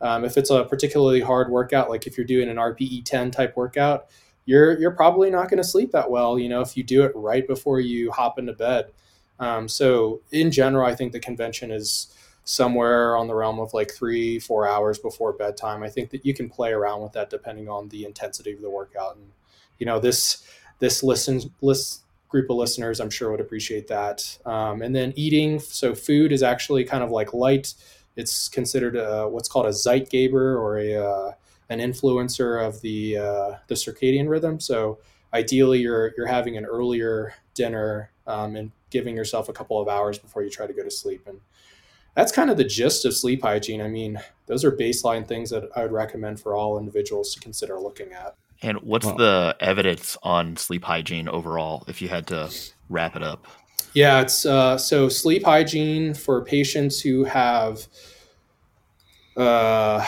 Um, if it's a particularly hard workout, like if you're doing an RPE 10 type workout, you're you're probably not going to sleep that well. You know, if you do it right before you hop into bed. Um, so in general, I think the convention is somewhere on the realm of like three four hours before bedtime. I think that you can play around with that depending on the intensity of the workout. And you know this this listens list group of listeners, I'm sure would appreciate that. Um, and then eating, so food is actually kind of like light. It's considered a, what's called a Zeitgeber or a uh, an influencer of the uh, the circadian rhythm. So ideally, you're you're having an earlier dinner um, and giving yourself a couple of hours before you try to go to sleep. And that's kind of the gist of sleep hygiene. I mean, those are baseline things that I would recommend for all individuals to consider looking at. And what's well, the evidence on sleep hygiene overall, if you had to wrap it up? Yeah, it's uh, so sleep hygiene for patients who have uh,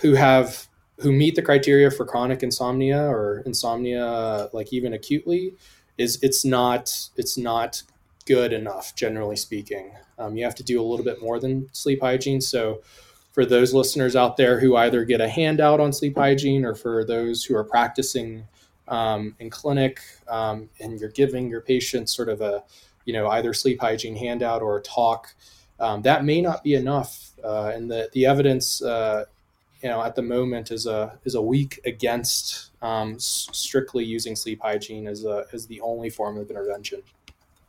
who have who meet the criteria for chronic insomnia or insomnia, like even acutely, is it's not it's not good enough, generally speaking. Um, you have to do a little bit more than sleep hygiene. So for those listeners out there who either get a handout on sleep hygiene or for those who are practicing um, in clinic um, and you're giving your patients sort of a you know either sleep hygiene handout or a talk um, that may not be enough. Uh, and the, the evidence uh, you know at the moment is a is a weak against um, strictly using sleep hygiene as a as the only form of intervention.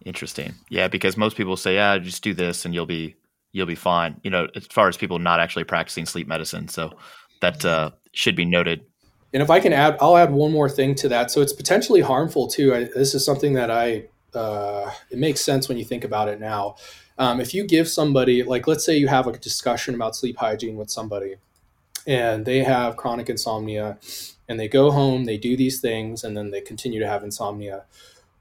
Interesting. Yeah because most people say yeah just do this and you'll be you'll be fine. You know, as far as people not actually practicing sleep medicine. So that uh, should be noted. And if I can add, I'll add one more thing to that. So it's potentially harmful too. I, this is something that I, uh, it makes sense when you think about it now. Um, if you give somebody, like, let's say you have a discussion about sleep hygiene with somebody and they have chronic insomnia and they go home, they do these things, and then they continue to have insomnia.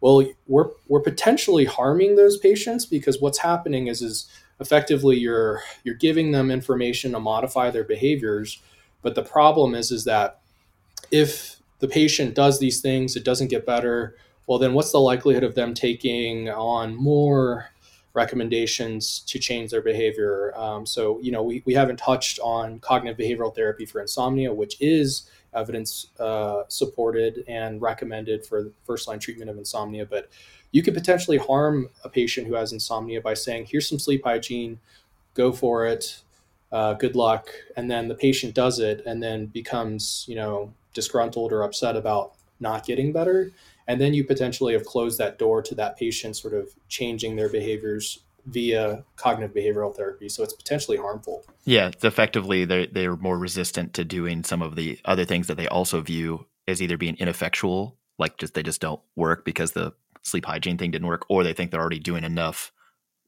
Well, we're, we're potentially harming those patients because what's happening is, is effectively you're you're giving them information to modify their behaviors but the problem is is that if the patient does these things it doesn't get better well then what's the likelihood of them taking on more recommendations to change their behavior? Um, so you know we, we haven't touched on cognitive behavioral therapy for insomnia which is evidence uh, supported and recommended for first line treatment of insomnia but you could potentially harm a patient who has insomnia by saying, here's some sleep hygiene, go for it, uh, good luck. And then the patient does it and then becomes, you know, disgruntled or upset about not getting better. And then you potentially have closed that door to that patient sort of changing their behaviors via cognitive behavioral therapy. So it's potentially harmful. Yeah, it's effectively they're, they're more resistant to doing some of the other things that they also view as either being ineffectual, like just they just don't work because the sleep hygiene thing didn't work, or they think they're already doing enough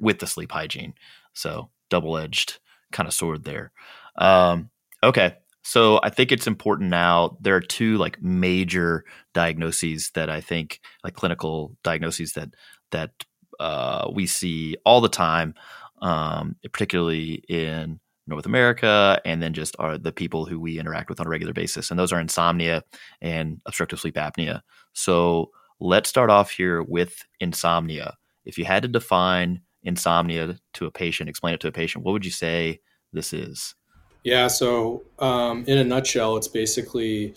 with the sleep hygiene. So double edged kind of sword there. Um, okay. So I think it's important now. There are two like major diagnoses that I think, like clinical diagnoses that that uh, we see all the time, um, particularly in North America, and then just are the people who we interact with on a regular basis, and those are insomnia and obstructive sleep apnea. So Let's start off here with insomnia. If you had to define insomnia to a patient, explain it to a patient, what would you say this is? Yeah, so um, in a nutshell, it's basically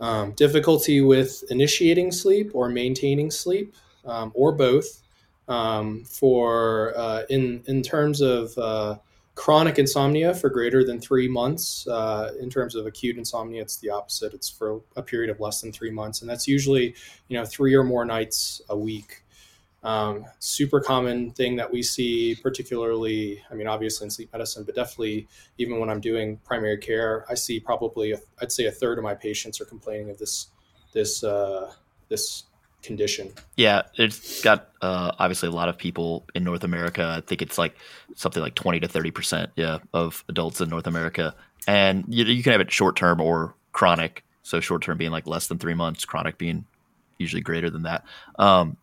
um, difficulty with initiating sleep or maintaining sleep, um, or both. Um, for uh, in in terms of uh, chronic insomnia for greater than three months. Uh, in terms of acute insomnia, it's the opposite. It's for a period of less than three months, and that's usually you know three or more nights a week. Um, super common thing that we see, particularly, I mean, obviously in sleep medicine, but definitely even when I'm doing primary care, I see probably I'd say a third of my patients are complaining of this this uh, this condition. Yeah, it's got uh, obviously a lot of people in North America. I think it's like something like twenty to thirty percent, yeah, of adults in North America, and you, you can have it short term or chronic. So short term being like less than three months, chronic being usually greater than that. Um,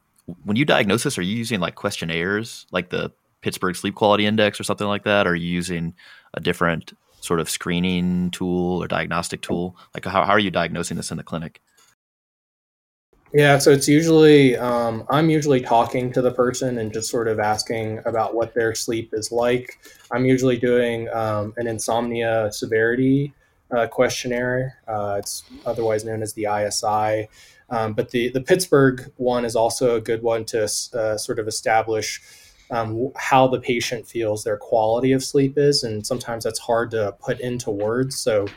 when you diagnose this, are you using like questionnaires, like the Pittsburgh Sleep Quality Index or something like that? Or are you using a different sort of screening tool or diagnostic tool? Like how, how are you diagnosing this in the clinic? Yeah, so it's usually um, I'm usually talking to the person and just sort of asking about what their sleep is like. I'm usually doing um, an insomnia severity uh, questionnaire. Uh, it's otherwise known as the ISI. Um, but the the Pittsburgh one is also a good one to uh, sort of establish um, how the patient feels their quality of sleep is, and sometimes that's hard to put into words. So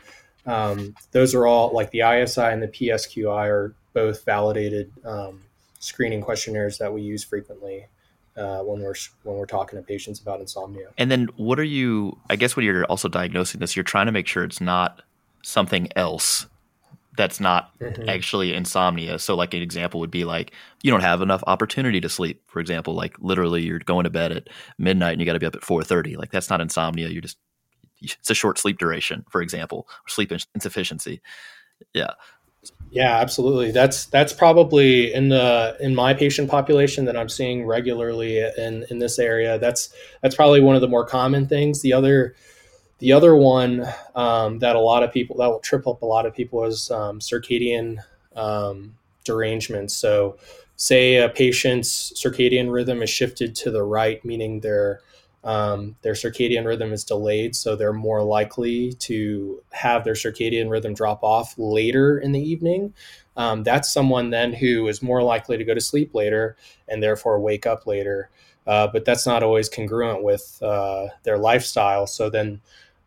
um, those are all like the ISI and the PSQI are both validated um, screening questionnaires that we use frequently uh, when we're when we're talking to patients about insomnia. And then, what are you? I guess when you're also diagnosing this, you're trying to make sure it's not something else that's not mm-hmm. actually insomnia. So, like an example would be like you don't have enough opportunity to sleep. For example, like literally you're going to bed at midnight and you got to be up at four thirty. Like that's not insomnia. You're just it's a short sleep duration, for example, or sleep insufficiency. Yeah. Yeah, absolutely. That's that's probably in the in my patient population that I'm seeing regularly in in this area. That's that's probably one of the more common things. The other the other one um, that a lot of people that will trip up a lot of people is um, circadian um, derangements. So, say a patient's circadian rhythm is shifted to the right, meaning their um, their circadian rhythm is delayed, so they're more likely to have their circadian rhythm drop off later in the evening. Um, that's someone then who is more likely to go to sleep later and therefore wake up later. Uh, but that's not always congruent with uh, their lifestyle. So then,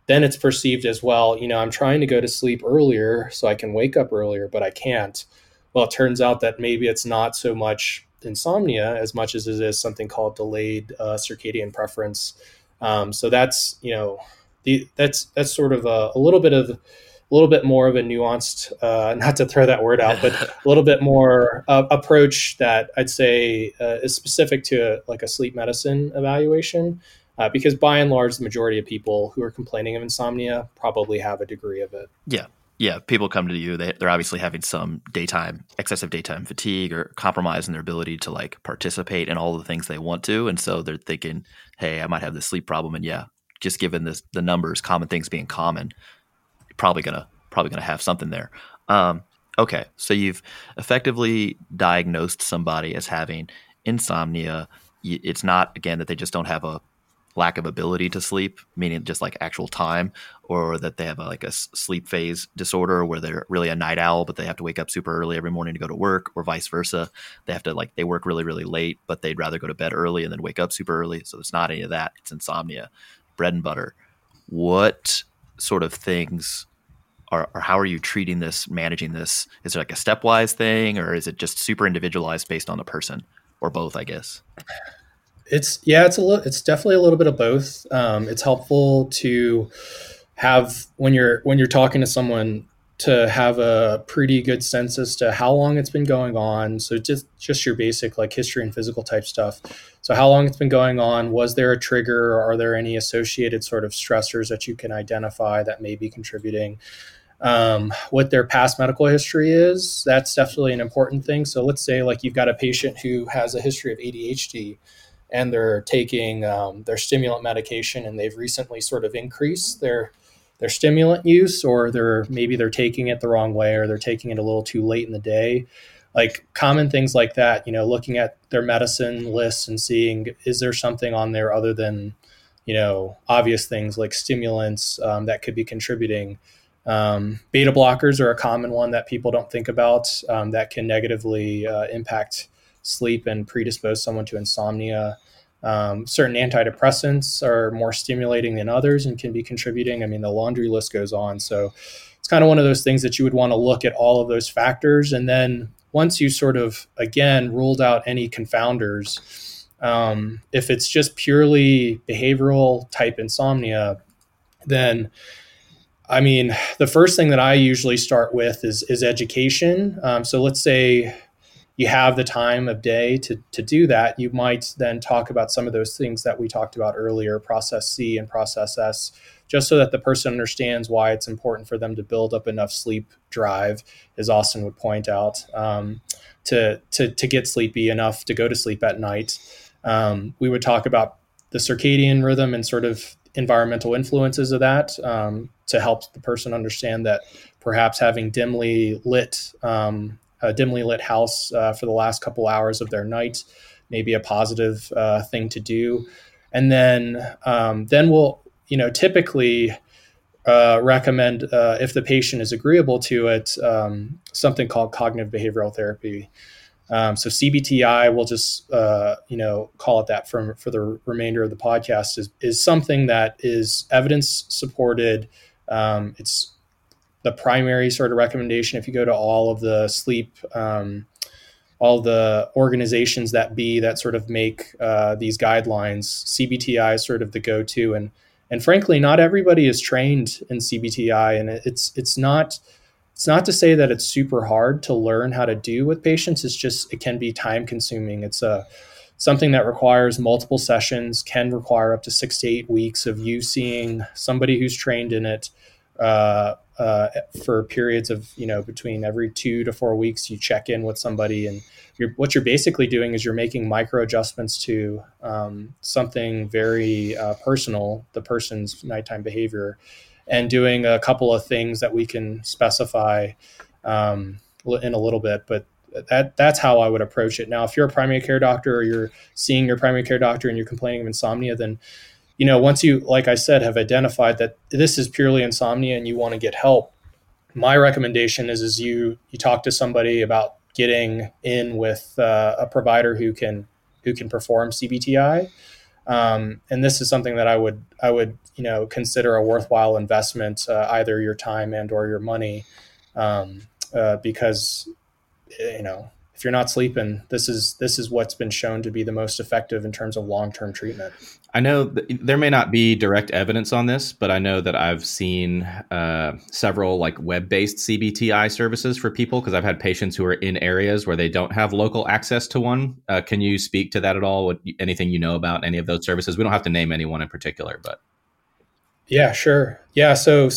then it's perceived as well. You know, I'm trying to go to sleep earlier so I can wake up earlier, but I can't. Well, it turns out that maybe it's not so much insomnia as much as it is something called delayed uh, circadian preference. Um, so that's you know the, that's that's sort of a, a, little bit of a little bit more of a nuanced, uh, not to throw that word out, but a little bit more uh, approach that I'd say uh, is specific to a, like a sleep medicine evaluation. Uh, because by and large, the majority of people who are complaining of insomnia probably have a degree of it. Yeah, yeah, people come to you. They, they're obviously having some daytime, excessive daytime fatigue or compromise in their ability to like participate in all the things they want to. And so they're thinking, hey, I might have this sleep problem. And yeah, just given this, the numbers, common things being common, probably to, probably to have something there. Um, okay. So you've effectively diagnosed somebody as having insomnia. It's not, again, that they just don't have a lack of ability to sleep, meaning just like actual time, or that they have a, like a sleep phase disorder where they're really a night owl, but they have to wake up super early every morning to go to work, or vice versa. They have to like they work really really late, but they'd rather go to bed early and then wake up super early. So it's not any of that. It's insomnia, bread and butter. What sort of things are, or how are you treating this, managing this? Is it like a stepwise thing, or is it just super individualized based on the person, or both? I guess. It's yeah, it's a little, it's definitely a little bit of both. Um, it's helpful to have when you're when you're talking to someone to have a pretty good sense as to how long it's been going on. So just just your basic like history and physical type stuff. So how long it's been going on? Was there a trigger? Are there any associated sort of stressors that you can identify that may be contributing? Um, what their past medical history is, that's definitely an important thing. So let's say like you've got a patient who has a history of ADHD and they're taking um, their stimulant medication and they've recently sort of increased their their stimulant use or they're maybe they're taking it the wrong way or they're taking it a little too late in the day. Like common things like that you know looking at their medicine lists and seeing is there something on there other than you know obvious things like stimulants um, that could be contributing. Um, beta blockers are a common one that people don't think about um, that can negatively uh, impact sleep and predispose someone to insomnia um, certain antidepressants are more stimulating than others and can be contributing. I mean, the laundry list goes on. So it's kind of one of those things that you would want to look at all of those factors. And then once you sort of, again, ruled out any confounders, um, if it's just purely behavioral type insomnia, then I mean, the first thing that I usually start with is is education. Um, so let's say you have the time of day to, to do that, you might then talk about some of those things that we talked about earlier, process C and process S, just so that the person understands why it's important for them to build up enough sleep drive, as Austin would point out, um, to, to, to get sleepy enough to go to sleep at night. Um, we would talk about the circadian rhythm and sort of environmental influences of that um, to help the person understand that perhaps having dimly lit um, a dimly lit house uh, for the last couple hours of their night may be a positive uh, thing to do. And then um, then we'll you know typically uh, recommend uh, if the patient is agreeable to it um, something called cognitive behavioral therapy. Um, so CBTI, we'll just uh, you know call it that for for the remainder of the podcast is is something that is evidence supported. Um, it's the primary sort of recommendation if you go to all of the sleep um, all the organizations that be that sort of make uh, these guidelines cbti is sort of the go-to. And and frankly not everybody is trained in cbti and it's it's not it's not to say that it's super hard to learn how to do with patients. It's just it can be time consuming it's a something that requires multiple sessions can require up to six to eight weeks of you seeing somebody who's trained in it uh, uh, for periods of you know between every two to four weeks you check in with somebody and you're, what you're basically doing is you're making micro adjustments to um, something very uh, personal the person's nighttime behavior and doing a couple of things that we can specify um, in a little bit but that that's how I would approach it. Now if you're a primary care doctor or you're seeing your primary care doctor and you're complaining of insomnia then you know, once you, like I said, have identified that this is purely insomnia and you want to get help, my recommendation is is you you talk to somebody about getting in with uh, a provider who can who can perform CBTI. Um, and this is something that I would I would you know consider a worthwhile investment, uh, either your time and or your money, um, uh, because you know if you're not sleeping, this is this is what's been shown to be the most effective in terms of long term treatment. I know there may not be direct evidence on this, but I know that I've seen uh, several like web based CBTI services for people because I've had patients who are in areas where they don't have local access to one. Uh, can you speak to that at all? What, anything you know about any of those services? We don't have to name anyone in particular, but yeah, sure. Yeah, so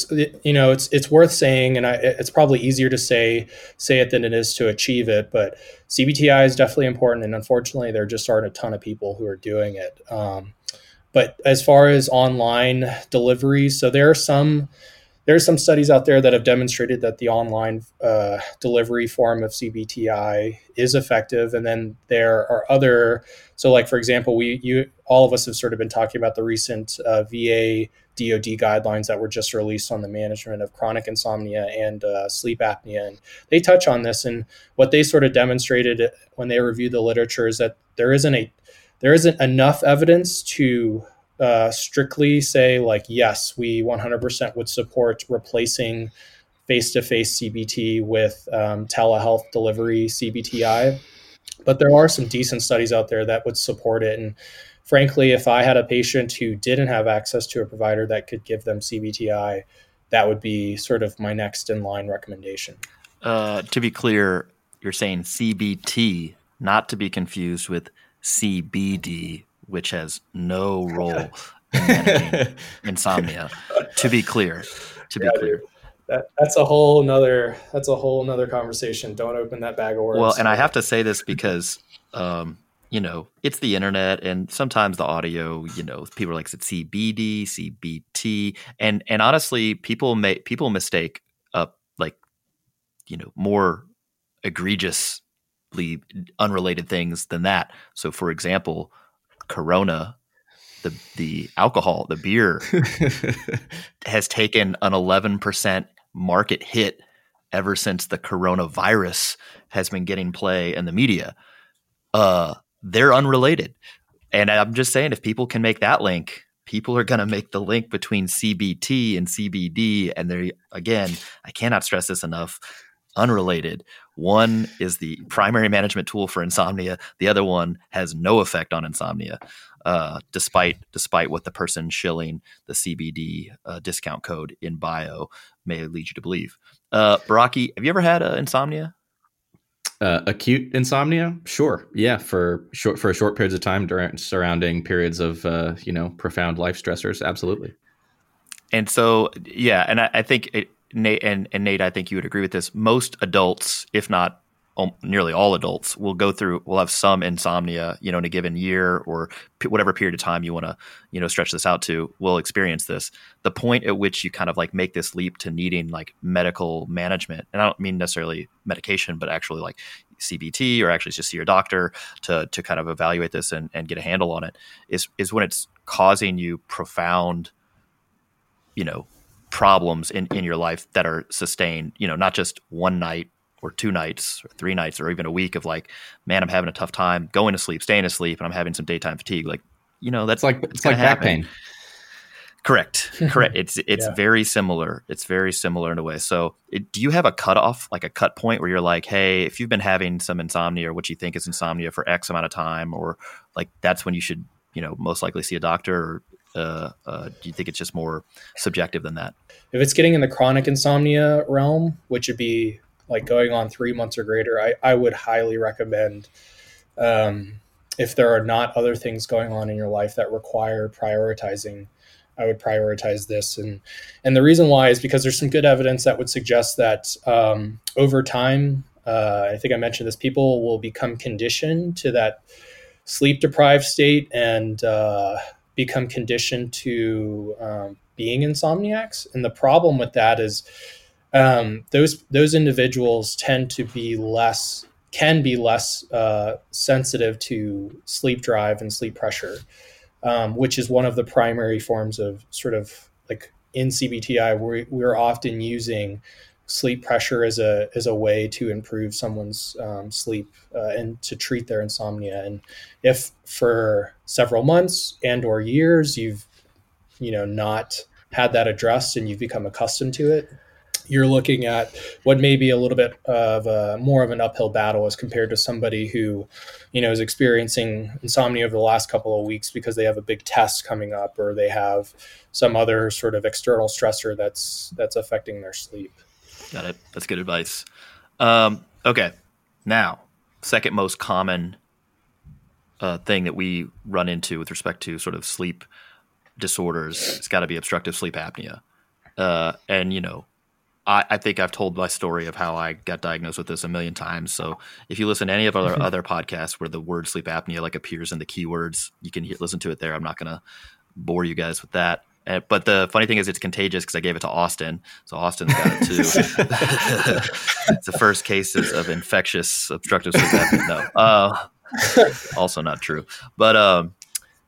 you know, it's it's worth saying, and I, it's probably easier to say say it than it is to achieve it. But CBTI is definitely important, and unfortunately, there just aren't a ton of people who are doing it. Um, but as far as online delivery, so there are some there are some studies out there that have demonstrated that the online uh, delivery form of CBTI is effective, and then there are other. So, like for example, we you all of us have sort of been talking about the recent uh, VA DoD guidelines that were just released on the management of chronic insomnia and uh, sleep apnea, and they touch on this. And what they sort of demonstrated when they reviewed the literature is that there isn't a there isn't enough evidence to uh, strictly say like yes, we 100% would support replacing face-to-face CBT with um, telehealth delivery CBTI. But there are some decent studies out there that would support it, and frankly, if I had a patient who didn't have access to a provider that could give them CBTI, that would be sort of my next in line recommendation. Uh, to be clear, you're saying CBT, not to be confused with CBD, which has no role in insomnia. To be clear, to yeah, be clear. That, that's a whole nother that's a whole nother conversation. Don't open that bag of words. Well, and I have to say this because um, you know, it's the internet, and sometimes the audio, you know, people are like it's CBD, CBT, and and honestly, people may people mistake up like, you know, more egregiously unrelated things than that. So, for example, Corona, the the alcohol, the beer, has taken an eleven percent market hit ever since the coronavirus has been getting play in the media. Uh, they're unrelated. And I'm just saying, if people can make that link, people are going to make the link between CBT and CBD. And they're, again, I cannot stress this enough unrelated. One is the primary management tool for insomnia. The other one has no effect on insomnia, uh, despite despite what the person shilling the CBD uh, discount code in bio may lead you to believe. Uh, Baraki, have you ever had uh, insomnia? Uh, acute insomnia, sure, yeah, for short for short periods of time during surrounding periods of uh, you know profound life stressors, absolutely. And so, yeah, and I, I think it, Nate and, and Nate, I think you would agree with this. Most adults, if not nearly all adults will go through will have some insomnia you know in a given year or p- whatever period of time you want to you know stretch this out to will experience this the point at which you kind of like make this leap to needing like medical management and i don't mean necessarily medication but actually like cbt or actually just see your doctor to to kind of evaluate this and, and get a handle on it is is when it's causing you profound you know problems in in your life that are sustained you know not just one night or two nights or three nights or even a week of like, man, I'm having a tough time going to sleep, staying asleep, and I'm having some daytime fatigue. Like, you know, that's it's like it's like back pain. Correct. Correct. It's it's yeah. very similar. It's very similar in a way. So, it, do you have a cutoff, like a cut point, where you're like, hey, if you've been having some insomnia or what you think is insomnia for X amount of time, or like that's when you should, you know, most likely see a doctor, or uh, uh, do you think it's just more subjective than that? If it's getting in the chronic insomnia realm, which would be like going on three months or greater, I, I would highly recommend um, if there are not other things going on in your life that require prioritizing, I would prioritize this. And and the reason why is because there's some good evidence that would suggest that um, over time, uh, I think I mentioned this, people will become conditioned to that sleep deprived state and uh, become conditioned to um, being insomniacs. And the problem with that is um, those those individuals tend to be less can be less uh, sensitive to sleep drive and sleep pressure, um, which is one of the primary forms of sort of like in CBTI we're, we're often using sleep pressure as a as a way to improve someone's um, sleep uh, and to treat their insomnia. And if for several months and or years you've you know not had that addressed and you've become accustomed to it, you're looking at what may be a little bit of a, more of an uphill battle as compared to somebody who, you know, is experiencing insomnia over the last couple of weeks because they have a big test coming up or they have some other sort of external stressor that's that's affecting their sleep. Got it. That's good advice. Um, okay, now second most common uh, thing that we run into with respect to sort of sleep disorders, it's got to be obstructive sleep apnea. Uh, and you know, I, I, think I've told my story of how I got diagnosed with this a million times. So if you listen to any of our other podcasts where the word sleep apnea like appears in the keywords, you can hear, listen to it there. I'm not going to bore you guys with that. Uh, but the funny thing is, it's contagious because I gave it to Austin, so Austin's got it too. it's the first cases of infectious obstructive sleep apnea. No, uh, also not true. But um,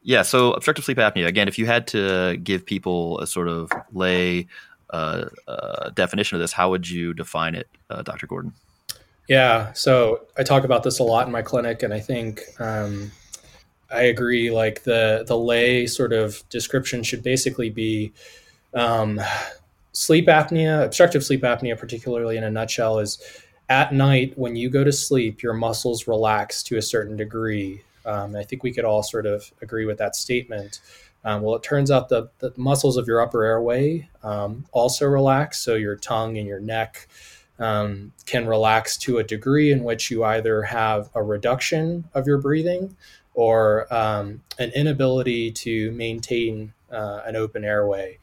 yeah, so obstructive sleep apnea. Again, if you had to give people a sort of lay uh, uh, definition of this, how would you define it, uh, Dr. Gordon? Yeah, so I talk about this a lot in my clinic, and I think um, I agree. Like the the lay sort of description should basically be um, sleep apnea, obstructive sleep apnea, particularly in a nutshell, is at night when you go to sleep, your muscles relax to a certain degree. Um, I think we could all sort of agree with that statement. Um, well, it turns out the, the muscles of your upper airway um, also relax. So your tongue and your neck um, can relax to a degree in which you either have a reduction of your breathing or um, an inability to maintain uh, an open airway.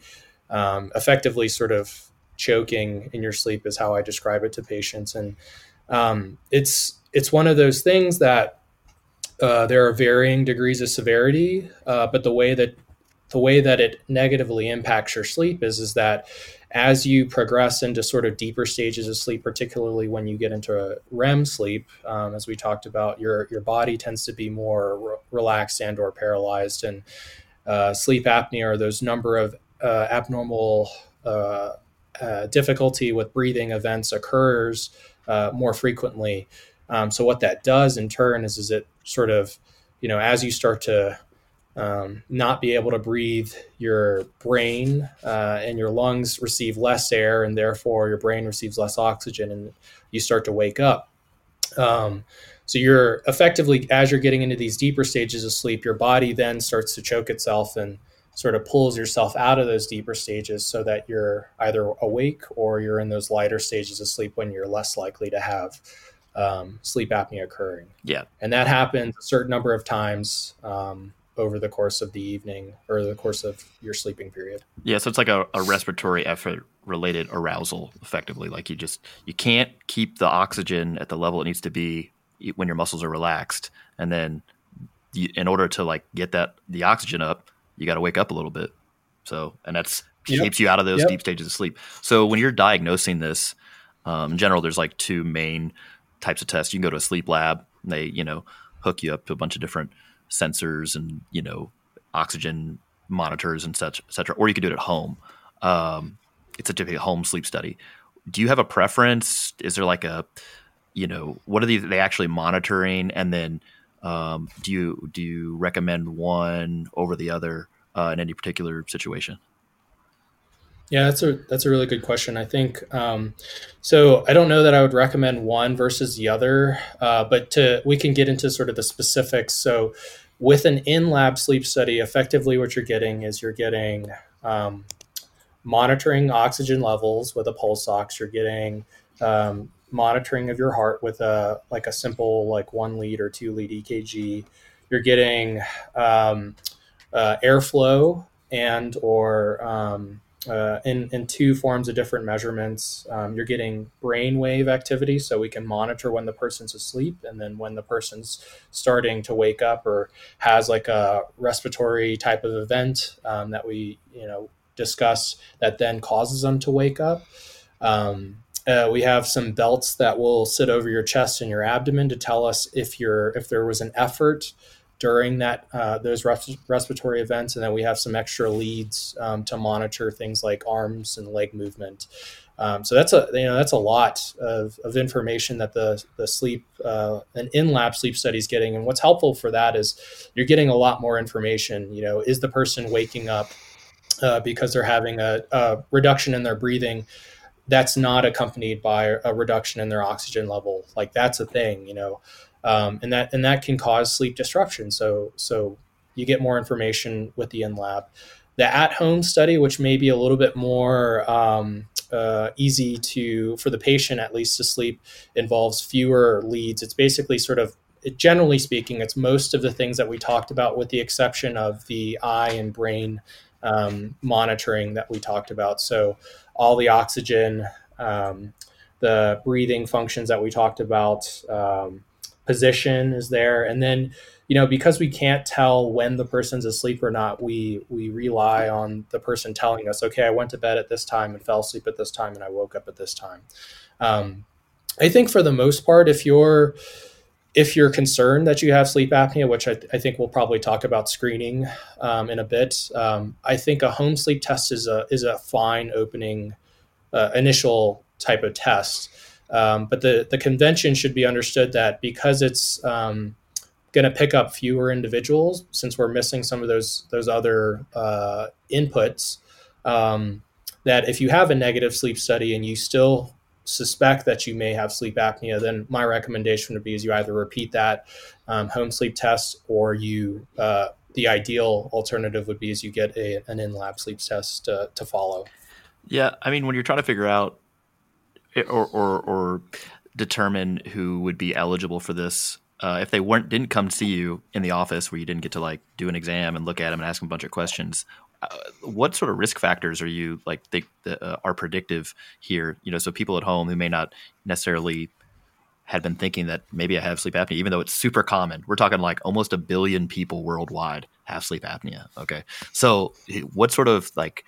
Um, effectively, sort of choking in your sleep is how I describe it to patients. And um, it's it's one of those things that uh, there are varying degrees of severity, uh, but the way that the way that it negatively impacts your sleep is is that as you progress into sort of deeper stages of sleep, particularly when you get into REM sleep, um, as we talked about, your your body tends to be more re- relaxed and or paralyzed, and uh, sleep apnea or those number of uh, abnormal uh, uh difficulty with breathing events occurs uh, more frequently. Um, so what that does in turn is is it sort of you know as you start to um, not be able to breathe, your brain uh, and your lungs receive less air, and therefore your brain receives less oxygen, and you start to wake up. Um, so you're effectively, as you're getting into these deeper stages of sleep, your body then starts to choke itself and sort of pulls yourself out of those deeper stages so that you're either awake or you're in those lighter stages of sleep when you're less likely to have um, sleep apnea occurring. Yeah, and that happens a certain number of times um, over the course of the evening or the course of your sleeping period. Yeah, so it's like a, a respiratory effort related arousal, effectively. Like you just you can't keep the oxygen at the level it needs to be when your muscles are relaxed, and then you, in order to like get that the oxygen up, you got to wake up a little bit. So, and that's yep. keeps you out of those yep. deep stages of sleep. So when you're diagnosing this, um, in general, there's like two main types of tests. You can go to a sleep lab. And they you know hook you up to a bunch of different sensors and you know oxygen monitors and such, etc. Or you could do it at home. Um, it's a typical home sleep study. Do you have a preference? Is there like a you know what are they, they actually monitoring? And then um, do you do you recommend one over the other uh, in any particular situation? Yeah, that's a that's a really good question. I think um, so. I don't know that I would recommend one versus the other, uh, but to we can get into sort of the specifics. So, with an in lab sleep study, effectively what you're getting is you're getting um, monitoring oxygen levels with a pulse ox. You're getting um, monitoring of your heart with a like a simple like one lead or two lead EKG. You're getting um, uh, airflow and or um, uh, in, in two forms of different measurements. Um, you're getting brainwave activity, so we can monitor when the person's asleep and then when the person's starting to wake up or has like a respiratory type of event um, that we, you know, discuss that then causes them to wake up. Um, uh, we have some belts that will sit over your chest and your abdomen to tell us if you're if there was an effort during that uh, those res- respiratory events, and then we have some extra leads um, to monitor things like arms and leg movement. Um, so that's a you know that's a lot of, of information that the the sleep uh, an in lab sleep study is getting. And what's helpful for that is you're getting a lot more information. You know, is the person waking up uh, because they're having a, a reduction in their breathing? That's not accompanied by a reduction in their oxygen level. Like that's a thing. You know, um, and that and that can cause sleep disruption. So so you get more information with the in lab. The at home study, which may be a little bit more um, uh, easy to for the patient at least to sleep, involves fewer leads. It's basically sort of generally speaking, it's most of the things that we talked about, with the exception of the eye and brain um, monitoring that we talked about. So all the oxygen, um, the breathing functions that we talked about, um, position is there and then you know because we can't tell when the person's asleep or not we we rely on the person telling us okay i went to bed at this time and fell asleep at this time and i woke up at this time um, i think for the most part if you're if you're concerned that you have sleep apnea, which I, I think we'll probably talk about screening um, in a bit, um, I think a home sleep test is a is a fine opening uh, initial type of test. Um, but the, the convention should be understood that because it's um, going to pick up fewer individuals, since we're missing some of those those other uh, inputs, um, that if you have a negative sleep study and you still suspect that you may have sleep apnea, then my recommendation would be is you either repeat that um, home sleep test or you uh, the ideal alternative would be is you get a, an in lab sleep test to, to follow. Yeah, I mean when you're trying to figure out or, or, or determine who would be eligible for this. Uh, if they weren't didn't come see you in the office where you didn't get to like do an exam and look at them and ask them a bunch of questions uh, what sort of risk factors are you like think that, uh, are predictive here? You know so people at home who may not necessarily had been thinking that maybe i have sleep apnea even though it's super common. We're talking like almost a billion people worldwide have sleep apnea okay? So what sort of like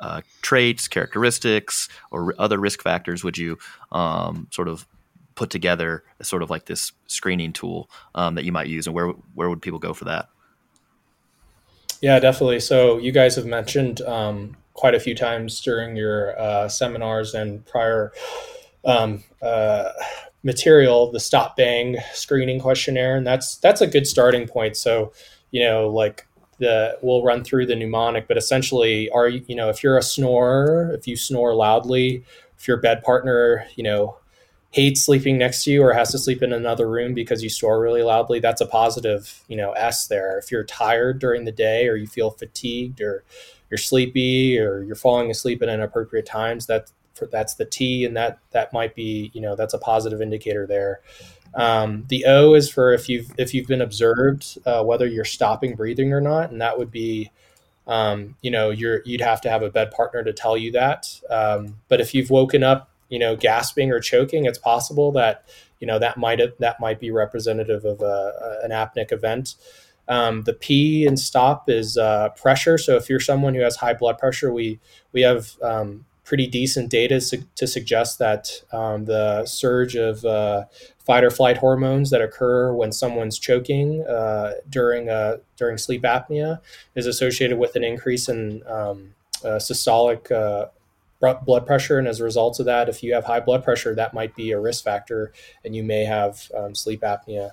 uh, traits, characteristics, or other risk factors would you um, sort of put together as sort of like this screening tool um, that you might use, and where where would people go for that? Yeah, definitely. So you guys have mentioned um, quite a few times during your uh, seminars and prior um, uh, material the stop bang screening questionnaire, and that's that's a good starting point. So you know, like the we'll run through the mnemonic, but essentially, are you know if you're a snorer, if you snore loudly, if your bed partner, you know, hates sleeping next to you or has to sleep in another room because you snore really loudly, that's a positive, you know, S there. If you're tired during the day or you feel fatigued or you're sleepy or you're falling asleep at inappropriate times, that that's the T, and that that might be you know that's a positive indicator there. Um, the O is for if you've if you've been observed uh, whether you're stopping breathing or not, and that would be um, you know you're you'd have to have a bed partner to tell you that. Um, but if you've woken up you know gasping or choking, it's possible that you know that might that might be representative of a, an apneic event. Um, the P in stop is uh, pressure. So if you're someone who has high blood pressure, we we have um, pretty decent data su- to suggest that um, the surge of uh, fight or flight hormones that occur when someone's choking uh, during uh, during sleep apnea is associated with an increase in um, uh, systolic uh, blood pressure. And as a result of that, if you have high blood pressure, that might be a risk factor, and you may have um, sleep apnea.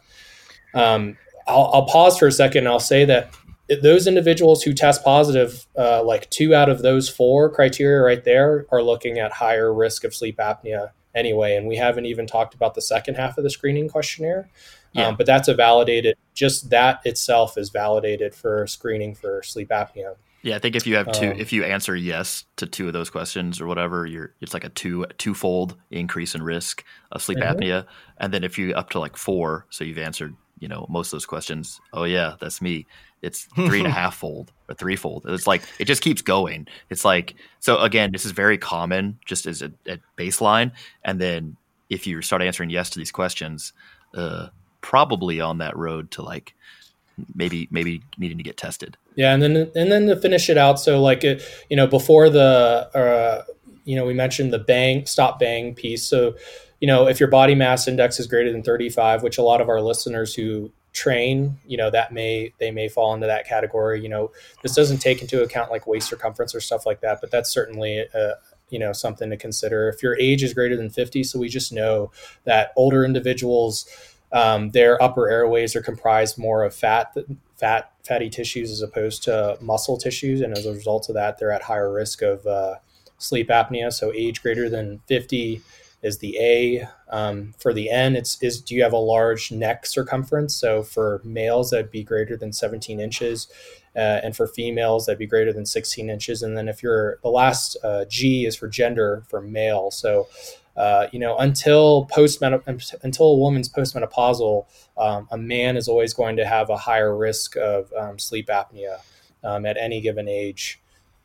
Um, I'll, I'll, pause for a second. I'll say that those individuals who test positive, uh, like two out of those four criteria right there, are looking at higher risk of sleep apnea anyway. And we haven't even talked about the second half of the screening questionnaire. Yeah. Um, but that's a validated, just that itself is validated for screening for sleep apnea. Yeah, I think if you have two, um, if you answer yes to two of those questions or whatever, you're it's like a two twofold increase in risk of sleep mm-hmm. apnea. And then if you up to like four, so you've answered you know most of those questions oh yeah that's me it's three and a half fold or threefold. It's like it just keeps going. It's like so again this is very common just as a, a baseline. And then if you start answering yes to these questions uh, probably on that road to like maybe maybe needing to get tested. Yeah and then and then to finish it out so like it, you know before the uh, you know we mentioned the bang stop bang piece. So you know, if your body mass index is greater than 35, which a lot of our listeners who train, you know, that may they may fall into that category. You know, this doesn't take into account like waist circumference or stuff like that, but that's certainly a, you know something to consider. If your age is greater than 50, so we just know that older individuals um, their upper airways are comprised more of fat fat fatty tissues as opposed to muscle tissues and as a result of that they're at higher risk of uh, sleep apnea so age greater than 50 is the A. Um, for the N, it's is do you have a large neck circumference? So for males, that'd be greater than 17 inches, uh, and for females, that'd be greater than 16 inches. And then if you're the last uh, G is for gender for male. So uh, you know, until until a woman's postmenopausal, um, a man is always going to have a higher risk of um, sleep apnea um, at any given age.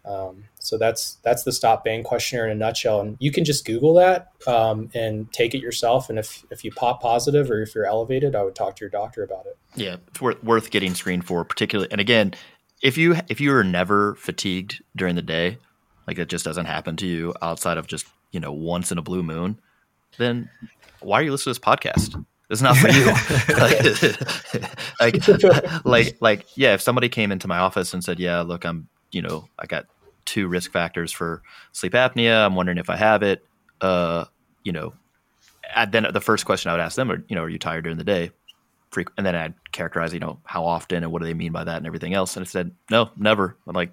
Um, so that's that's the stop bang questionnaire in a nutshell, and you can just Google that um, and take it yourself. And if if you pop positive or if you're elevated, I would talk to your doctor about it. Yeah, it's worth worth getting screened for, particularly. And again, if you if you are never fatigued during the day, like it just doesn't happen to you outside of just you know once in a blue moon, then why are you listening to this podcast? It's not for you. like, like, like, yeah. If somebody came into my office and said, "Yeah, look, I'm you know, I got two risk factors for sleep apnea. I'm wondering if I have it. Uh, you know, then the first question I would ask them are, you know, are you tired during the day? And then I'd characterize, you know, how often and what do they mean by that and everything else. And I said, no, never. I'm like,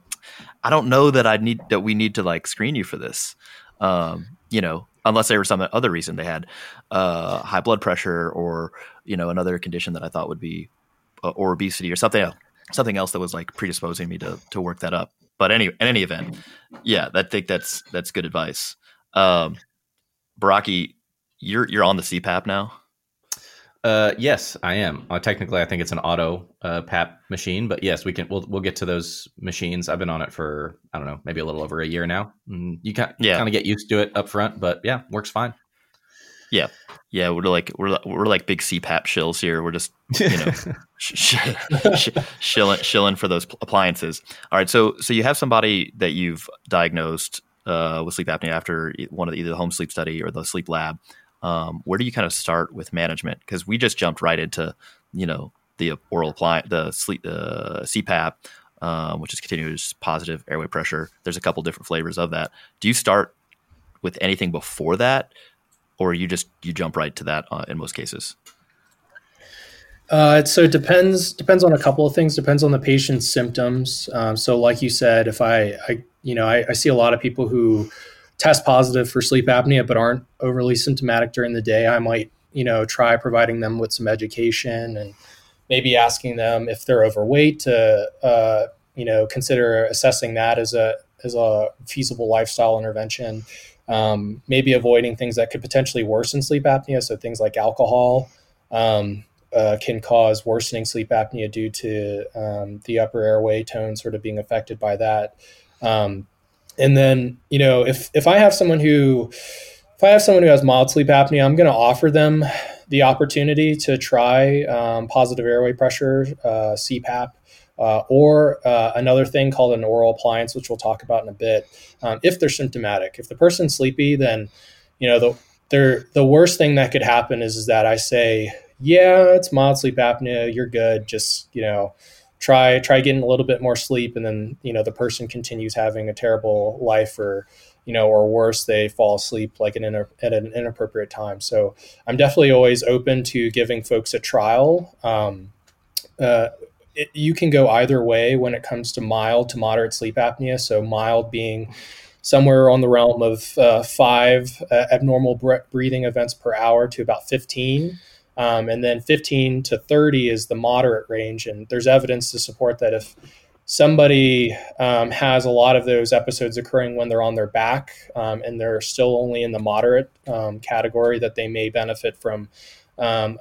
I don't know that I need that we need to like screen you for this. Um, you know, unless there was some other reason they had uh, high blood pressure or you know another condition that I thought would be uh, or obesity or something else something else that was like predisposing me to to work that up. But any in any event, yeah, I think that's that's good advice. Um, Baraki, you're you're on the CPAP now. Uh, yes, I am. Uh, technically, I think it's an auto uh, PAP machine, but yes, we can. We'll we'll get to those machines. I've been on it for I don't know, maybe a little over a year now. Mm, you can yeah. kind of get used to it up front, but yeah, works fine. Yeah, yeah, we're like we're we're like big CPAP shills here. We're just you know sh- sh- shilling shilling for those appliances. All right, so so you have somebody that you've diagnosed uh, with sleep apnea after one of the, either the home sleep study or the sleep lab. Um, where do you kind of start with management? Because we just jumped right into you know the oral appliance, the sleep, the CPAP, uh, which is continuous positive airway pressure. There's a couple different flavors of that. Do you start with anything before that? Or you just you jump right to that uh, in most cases? Uh, so it depends depends on a couple of things. Depends on the patient's symptoms. Um, so, like you said, if I, I you know, I, I, see a lot of people who test positive for sleep apnea but aren't overly symptomatic during the day. I might, you know, try providing them with some education and maybe asking them if they're overweight to, uh, you know, consider assessing that as a as a feasible lifestyle intervention. Um, maybe avoiding things that could potentially worsen sleep apnea. So things like alcohol um, uh, can cause worsening sleep apnea due to um, the upper airway tone sort of being affected by that. Um, and then, you know, if if I have someone who if I have someone who has mild sleep apnea, I'm going to offer them the opportunity to try um, positive airway pressure, uh, CPAP, uh, or uh, another thing called an oral appliance, which we'll talk about in a bit. Um, if they're symptomatic, if the person's sleepy, then you know the the worst thing that could happen is, is that I say, yeah, it's mild sleep apnea, you're good, just you know try try getting a little bit more sleep, and then you know the person continues having a terrible life or you know, or worse, they fall asleep like an at an inappropriate time. So I'm definitely always open to giving folks a trial. Um, uh, it, you can go either way when it comes to mild to moderate sleep apnea. So mild being somewhere on the realm of uh, five uh, abnormal breathing events per hour to about 15. Um, and then 15 to 30 is the moderate range. And there's evidence to support that if somebody um, has a lot of those episodes occurring when they're on their back um, and they're still only in the moderate um, category that they may benefit from um,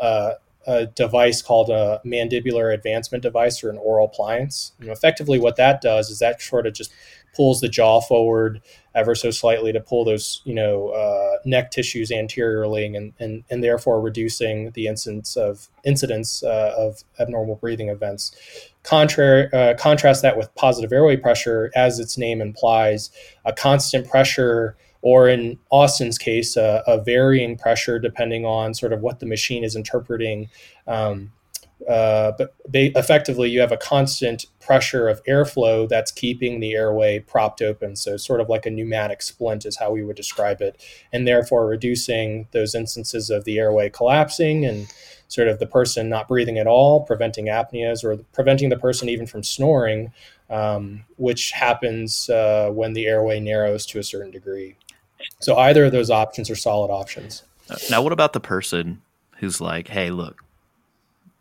a, device called a mandibular advancement device or an oral appliance. Effectively, what that does is that sort of just pulls the jaw forward ever so slightly to pull those, you know, uh, neck tissues anteriorly, and, and and therefore reducing the incidence of incidence uh, of abnormal breathing events. Contrary, uh, contrast that with positive airway pressure, as its name implies, a constant pressure, or in Austin's case, a varying pressure depending on sort of what the machine is interpreting. Um, uh, but ba- effectively, you have a constant pressure of airflow that's keeping the airway propped open. So, sort of like a pneumatic splint is how we would describe it, and therefore reducing those instances of the airway collapsing and sort of the person not breathing at all, preventing apneas, or preventing the person even from snoring, um, which happens uh, when the airway narrows to a certain degree. So, either of those options are solid options. Now, what about the person who's like, hey, look,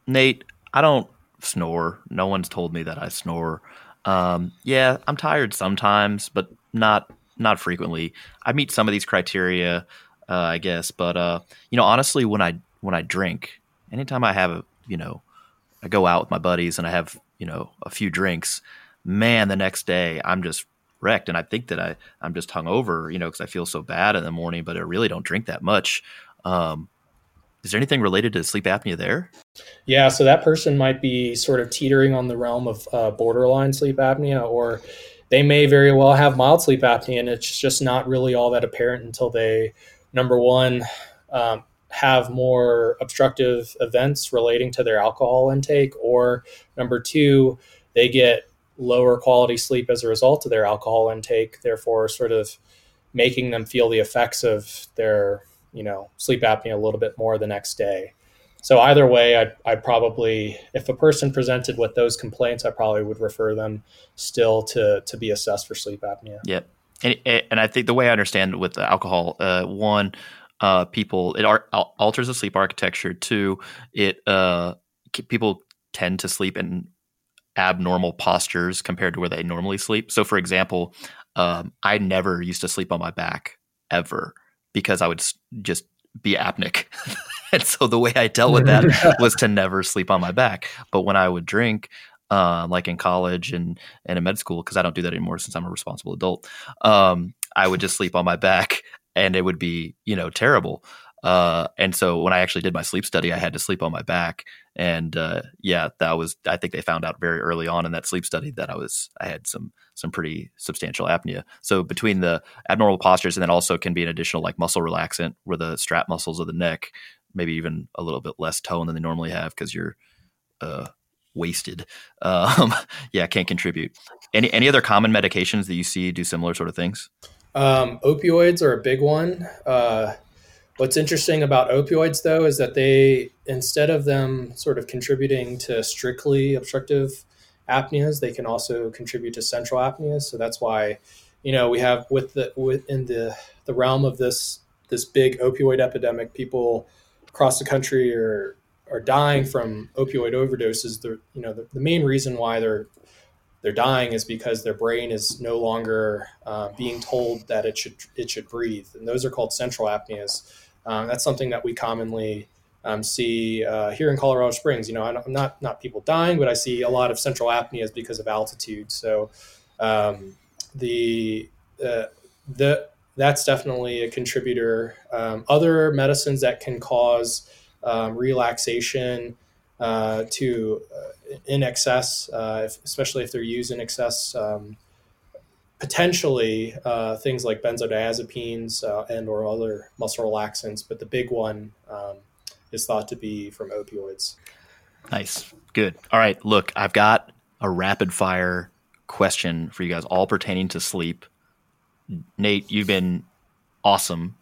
Nate, I don't snore. No one's told me that I snore. Um, yeah, I'm tired sometimes, but not not frequently. I meet some of these criteria, uh, I guess, but uh, you know, honestly, when I when I drink, anytime I have a you know, I go out with my buddies and I have you know a few drinks, man, the next day I'm just wrecked, and I think that I I'm just hungover, you know, because I feel so bad in the morning, but I really don't drink that much. Um, is there anything related to sleep apnea there? Yeah, so that person might be sort of teetering on the realm of uh, borderline sleep apnea, or they may very well have mild sleep apnea, and it's just not really all that apparent until they, number one, um, have more obstructive events relating to their alcohol intake, or number two, they get lower quality sleep as a result of their alcohol intake, therefore, sort of making them feel the effects of their you know sleep apnea a little bit more the next day. So either way, I'd, I'd probably, if a person presented with those complaints, I probably would refer them still to to be assessed for sleep apnea. Yeah, and and I think the way I understand with the alcohol, uh, one, uh, people it alters the sleep architecture. Two, it uh, people tend to sleep in abnormal postures compared to where they normally sleep. So, for example, um, I never used to sleep on my back ever because I would just be apneic. and so the way I dealt with that was to never sleep on my back. But when I would drink, um, like in college and, and in med school, because I don't do that anymore since I'm a responsible adult, um, I would just sleep on my back and it would be, you know, terrible. Uh, and so when I actually did my sleep study, I had to sleep on my back. And uh, yeah, that was I think they found out very early on in that sleep study that I was I had some some pretty substantial apnea. So between the abnormal postures and then also can be an additional like muscle relaxant where the strap muscles of the neck maybe even a little bit less tone than they normally have because you're uh, wasted. Um, yeah, can't contribute. Any any other common medications that you see do similar sort of things? Um, opioids are a big one. Uh, What's interesting about opioids, though, is that they, instead of them sort of contributing to strictly obstructive apneas, they can also contribute to central apneas. So that's why, you know, we have with the within the the realm of this this big opioid epidemic, people across the country are are dying from opioid overdoses. The you know the, the main reason why they're they're dying is because their brain is no longer uh, being told that it should it should breathe, and those are called central apneas. Um, that's something that we commonly um, see uh, here in Colorado Springs. You know, I'm not not people dying, but I see a lot of central apneas because of altitude. So um, the uh, the that's definitely a contributor. Um, other medicines that can cause um, relaxation uh, to uh, in excess, uh, if, especially if they're used in excess. Potentially uh, things like benzodiazepines uh, and or other muscle relaxants, but the big one um, is thought to be from opioids. Nice, good. All right, look, I've got a rapid fire question for you guys, all pertaining to sleep. Nate, you've been awesome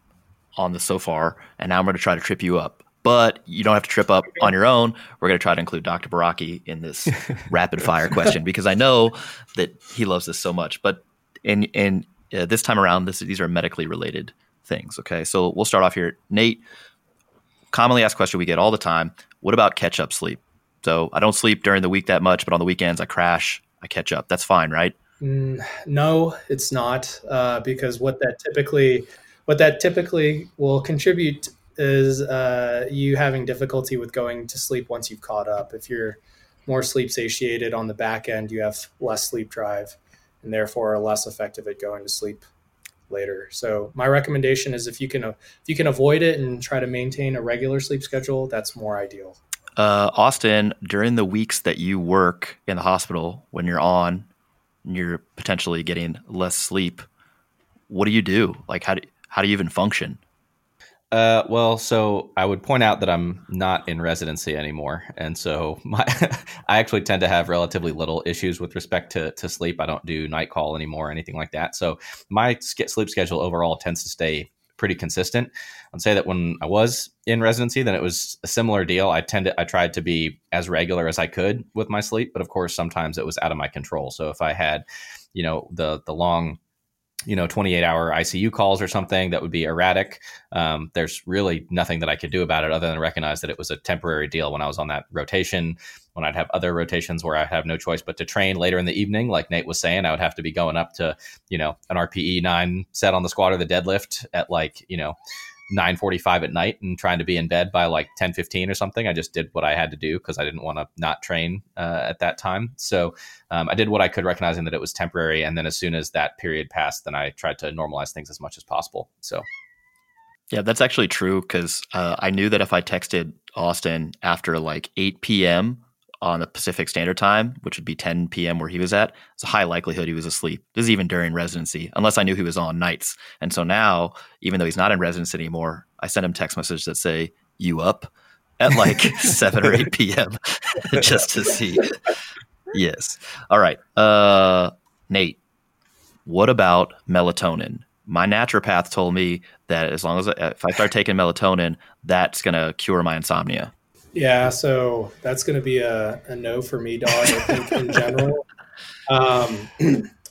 on this so far, and now I'm going to try to trip you up. But you don't have to trip up on your own. We're going to try to include Dr. Baraki in this rapid fire question because I know that he loves this so much. But in in uh, this time around, this these are medically related things. Okay, so we'll start off here. Nate, commonly asked question we get all the time: What about catch up sleep? So I don't sleep during the week that much, but on the weekends I crash, I catch up. That's fine, right? Mm, no, it's not, uh, because what that typically what that typically will contribute is uh, you having difficulty with going to sleep once you've caught up. If you're more sleep satiated on the back end, you have less sleep drive and therefore are less effective at going to sleep later. So my recommendation is if you can if you can avoid it and try to maintain a regular sleep schedule, that's more ideal. Uh, Austin, during the weeks that you work in the hospital, when you're on, you're potentially getting less sleep. What do you do? Like how do how do you even function? Uh, well, so I would point out that I'm not in residency anymore, and so my I actually tend to have relatively little issues with respect to to sleep. I don't do night call anymore or anything like that. So my sleep schedule overall tends to stay pretty consistent. I'd say that when I was in residency, then it was a similar deal. I tended I tried to be as regular as I could with my sleep, but of course sometimes it was out of my control. So if I had, you know, the the long you know 28 hour icu calls or something that would be erratic. Um, there's really nothing that i could do about it other than recognize that it was a temporary deal when i was on that rotation when i'd have other rotations where i have no choice but to train later in the evening like nate was saying i would have to be going up to you know an rpe 9 set on the squat or the deadlift at like you know 9:45 at night and trying to be in bed by like 10:15 or something. I just did what I had to do because I didn't want to not train uh, at that time. So um, I did what I could, recognizing that it was temporary. And then as soon as that period passed, then I tried to normalize things as much as possible. So. Yeah, that's actually true because uh, I knew that if I texted Austin after like 8 p.m on the Pacific Standard Time, which would be 10 p.m. where he was at, it's a high likelihood he was asleep. This is even during residency, unless I knew he was on nights. And so now, even though he's not in residency anymore, I send him text messages that say, You up? at like 7 or 8 p.m. just to see. Yes. All right. Uh, Nate, what about melatonin? My naturopath told me that as long as I, if I start taking melatonin, that's going to cure my insomnia. Yeah, so that's going to be a, a, no for me, dog. I think in general. Um,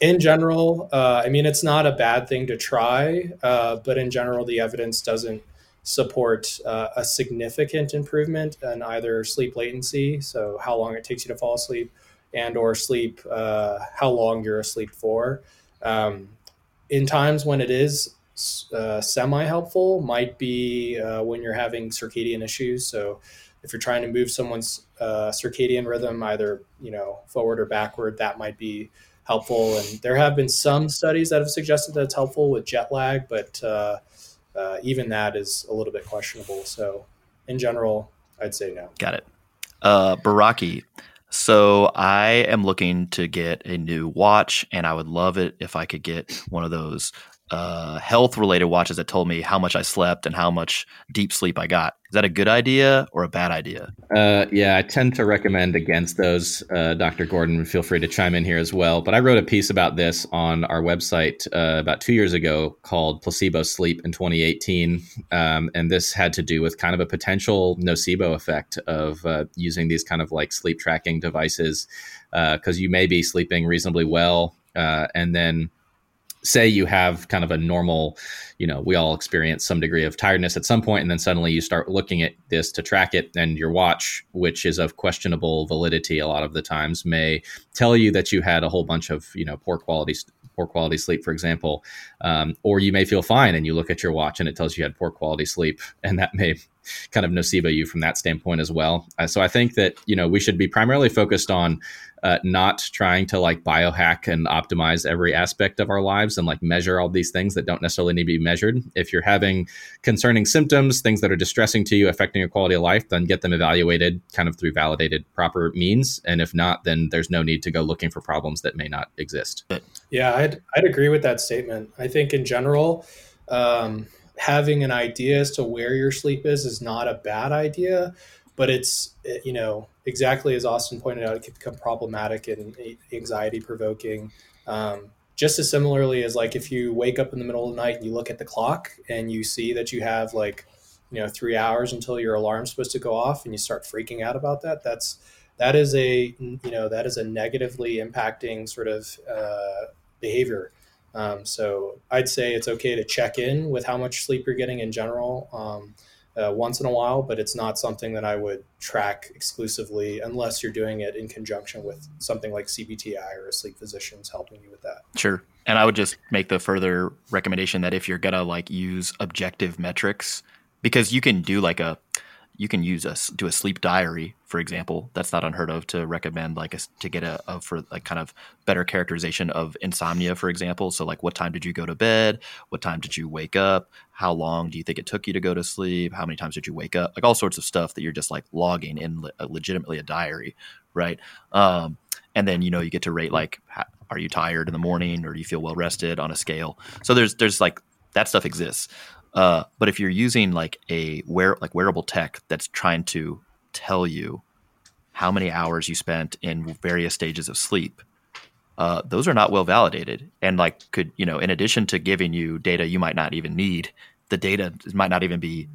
in general, uh, I mean, it's not a bad thing to try, uh, but in general, the evidence doesn't support uh, a significant improvement in either sleep latency, so how long it takes you to fall asleep, and or sleep, uh, how long you're asleep for. Um, in times when it is uh, semi helpful, might be uh, when you're having circadian issues. So if you're trying to move someone's uh, circadian rhythm either you know forward or backward that might be helpful. And there have been some studies that have suggested that it's helpful with jet lag but uh, uh, even that is a little bit questionable. So in general i'd say no. Got it. Uh, baraki so I am looking to get a new watch, and I would love it if I could get one of those uh, health related watches that told me how much I slept and how much deep sleep I got. Is that a good idea or a bad idea? Uh, yeah, I tend to recommend against those. Uh, Dr. Gordon, feel free to chime in here as well. But I wrote a piece about this on our website uh, about two years ago called Placebo Sleep in 2018. Um, and this had to do with kind of a potential nocebo effect of uh, using these kind of like sleep tracking devices because uh, you may be sleeping reasonably well. and then say you have kind of a normal, you know, we all experience some degree of tiredness at some point, and then suddenly you start looking at this to track it, and your watch, which is of questionable validity a lot of the times, may tell you that you had a whole bunch of, you know, poor quality poor quality sleep, for example, um, or you may feel fine and you look at your watch and it tells you you had poor quality sleep, and that may kind of nocebo you from that standpoint as well. Uh, so I think that you know we should be primarily focused on uh, not trying to like biohack and optimize every aspect of our lives and like measure all these things that don't necessarily need to be measured. If you're having concerning symptoms, things that are distressing to you, affecting your quality of life, then get them evaluated kind of through validated proper means. And if not, then there's no need to go looking for problems that may not exist. Yeah, I'd, I'd agree with that statement. I think in general, um, having an idea as to where your sleep is is not a bad idea but it's you know exactly as austin pointed out it can become problematic and anxiety provoking um, just as similarly as like if you wake up in the middle of the night and you look at the clock and you see that you have like you know three hours until your alarm's supposed to go off and you start freaking out about that that's that is a you know that is a negatively impacting sort of uh, behavior um, so i'd say it's okay to check in with how much sleep you're getting in general um, uh, once in a while, but it's not something that I would track exclusively unless you're doing it in conjunction with something like CBTI or a sleep physician's helping you with that. Sure. And I would just make the further recommendation that if you're gonna like use objective metrics, because you can do like a you can use a do a sleep diary, for example. That's not unheard of to recommend like a, to get a, a for like kind of better characterization of insomnia, for example. So like, what time did you go to bed? What time did you wake up? How long do you think it took you to go to sleep? How many times did you wake up? Like all sorts of stuff that you're just like logging in le- legitimately a diary, right? Um, and then you know you get to rate like, are you tired in the morning or do you feel well rested on a scale? So there's there's like that stuff exists. Uh, but if you're using like a wear like wearable tech that's trying to tell you how many hours you spent in various stages of sleep, uh, those are not well validated. And like could you know in addition to giving you data you might not even need the data might not even be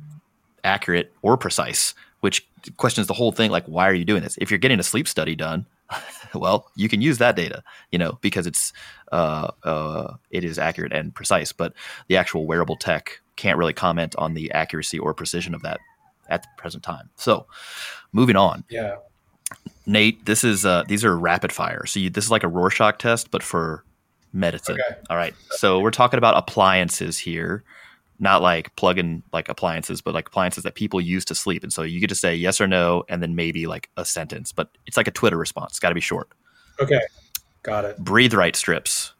accurate or precise which questions the whole thing like why are you doing this? If you're getting a sleep study done well you can use that data you know because it's uh, uh, it is accurate and precise. But the actual wearable tech can't really comment on the accuracy or precision of that at the present time. So, moving on. Yeah. Nate, this is uh, these are rapid fire. So you, this is like a Rorschach test, but for medicine. Okay. All right. So we're talking about appliances here, not like plug-in like appliances, but like appliances that people use to sleep. And so you get to say yes or no, and then maybe like a sentence. But it's like a Twitter response. It's got to be short. Okay. Got it. Breathe right strips.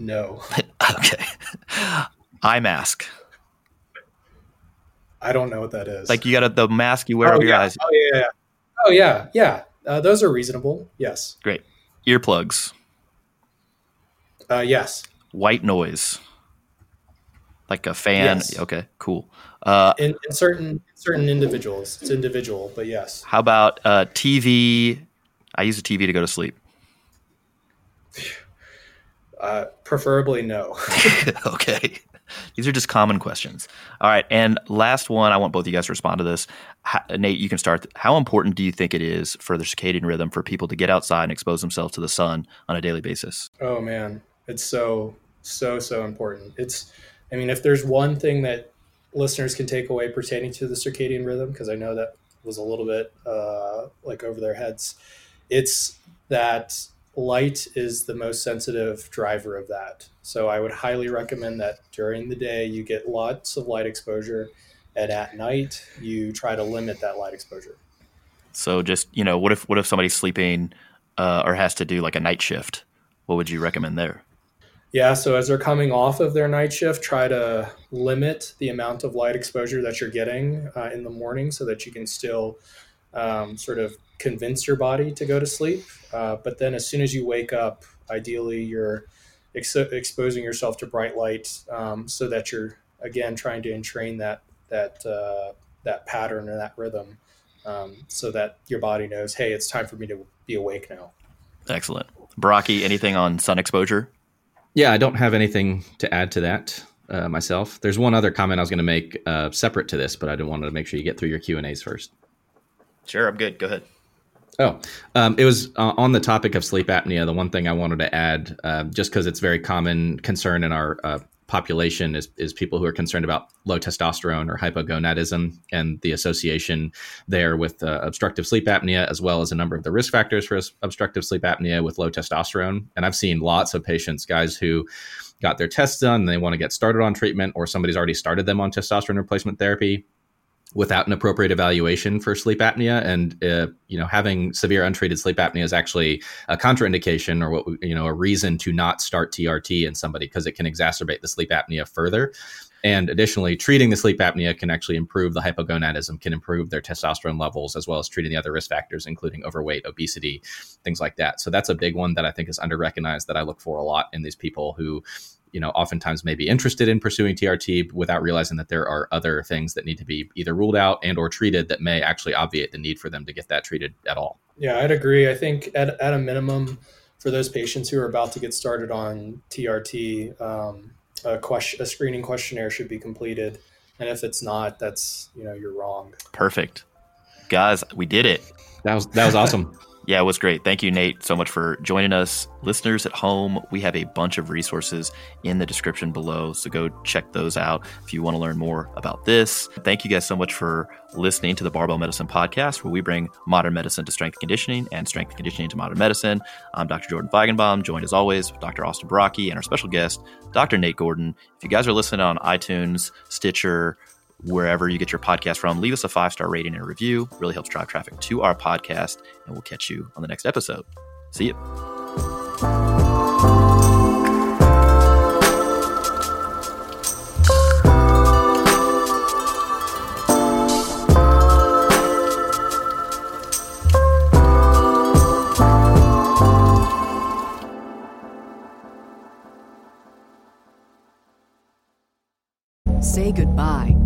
No. okay eye mask. I don't know what that is. Like you got a, the mask you wear oh, over yeah. your eyes. Oh yeah, yeah. Oh yeah, yeah. Uh, those are reasonable. Yes. Great. Earplugs. Uh, yes. White noise. Like a fan. Yes. Okay. Cool. Uh, in, in, certain certain individuals, it's individual, but yes. How about uh, TV? I use a TV to go to sleep. Uh, preferably no. okay. These are just common questions. All right. And last one, I want both of you guys to respond to this. How, Nate, you can start. How important do you think it is for the circadian rhythm for people to get outside and expose themselves to the sun on a daily basis? Oh, man. It's so, so, so important. It's, I mean, if there's one thing that listeners can take away pertaining to the circadian rhythm, because I know that was a little bit uh, like over their heads, it's that light is the most sensitive driver of that. So I would highly recommend that during the day you get lots of light exposure, and at night you try to limit that light exposure. So just you know, what if what if somebody's sleeping uh, or has to do like a night shift? What would you recommend there? Yeah, so as they're coming off of their night shift, try to limit the amount of light exposure that you're getting uh, in the morning so that you can still um, sort of convince your body to go to sleep. Uh, but then as soon as you wake up, ideally you're ex- exposing yourself to bright light um, so that you're again trying to entrain that that uh, that pattern or that rhythm um, so that your body knows, hey, it's time for me to be awake now. Excellent. Baraki, anything on sun exposure? Yeah, I don't have anything to add to that uh, myself. There's one other comment I was going to make uh, separate to this, but I want to make sure you get through your Q and A's first. Sure, I'm good. Go ahead. Oh, um, it was uh, on the topic of sleep apnea. The one thing I wanted to add, uh, just because it's very common concern in our uh, population, is, is people who are concerned about low testosterone or hypogonadism and the association there with uh, obstructive sleep apnea, as well as a number of the risk factors for obstructive sleep apnea with low testosterone. And I've seen lots of patients, guys who got their tests done, and they want to get started on treatment, or somebody's already started them on testosterone replacement therapy without an appropriate evaluation for sleep apnea. And uh, you know having severe untreated sleep apnea is actually a contraindication or what you know a reason to not start TRT in somebody because it can exacerbate the sleep apnea further. And additionally treating the sleep apnea can actually improve the hypogonadism can improve their testosterone levels as well as treating the other risk factors including overweight obesity things like that. So that's a big one that i think is under recognized that i look for a lot in these people who you know oftentimes may be interested in pursuing TRT without realizing that there are other things that need to be either ruled out and or treated that may actually obviate the need for them to get that treated at all. Yeah, I'd agree. I think at, at a minimum for those patients who are about to get started on TRT, um, a question, a screening questionnaire should be completed. And if it's not, that's, you know, you're wrong. Perfect. Guys, we did it. That was that was awesome. Yeah, it was great. Thank you, Nate, so much for joining us. Listeners at home, we have a bunch of resources in the description below, so go check those out if you want to learn more about this. Thank you guys so much for listening to the Barbell Medicine Podcast, where we bring modern medicine to strength conditioning and strength and conditioning to modern medicine. I'm Dr. Jordan Feigenbaum, joined as always with Dr. Austin Baraki and our special guest, Dr. Nate Gordon. If you guys are listening on iTunes, Stitcher, wherever you get your podcast from. Leave us a five star rating and review. It really helps drive traffic to our podcast, and we'll catch you on the next episode. See you. Say goodbye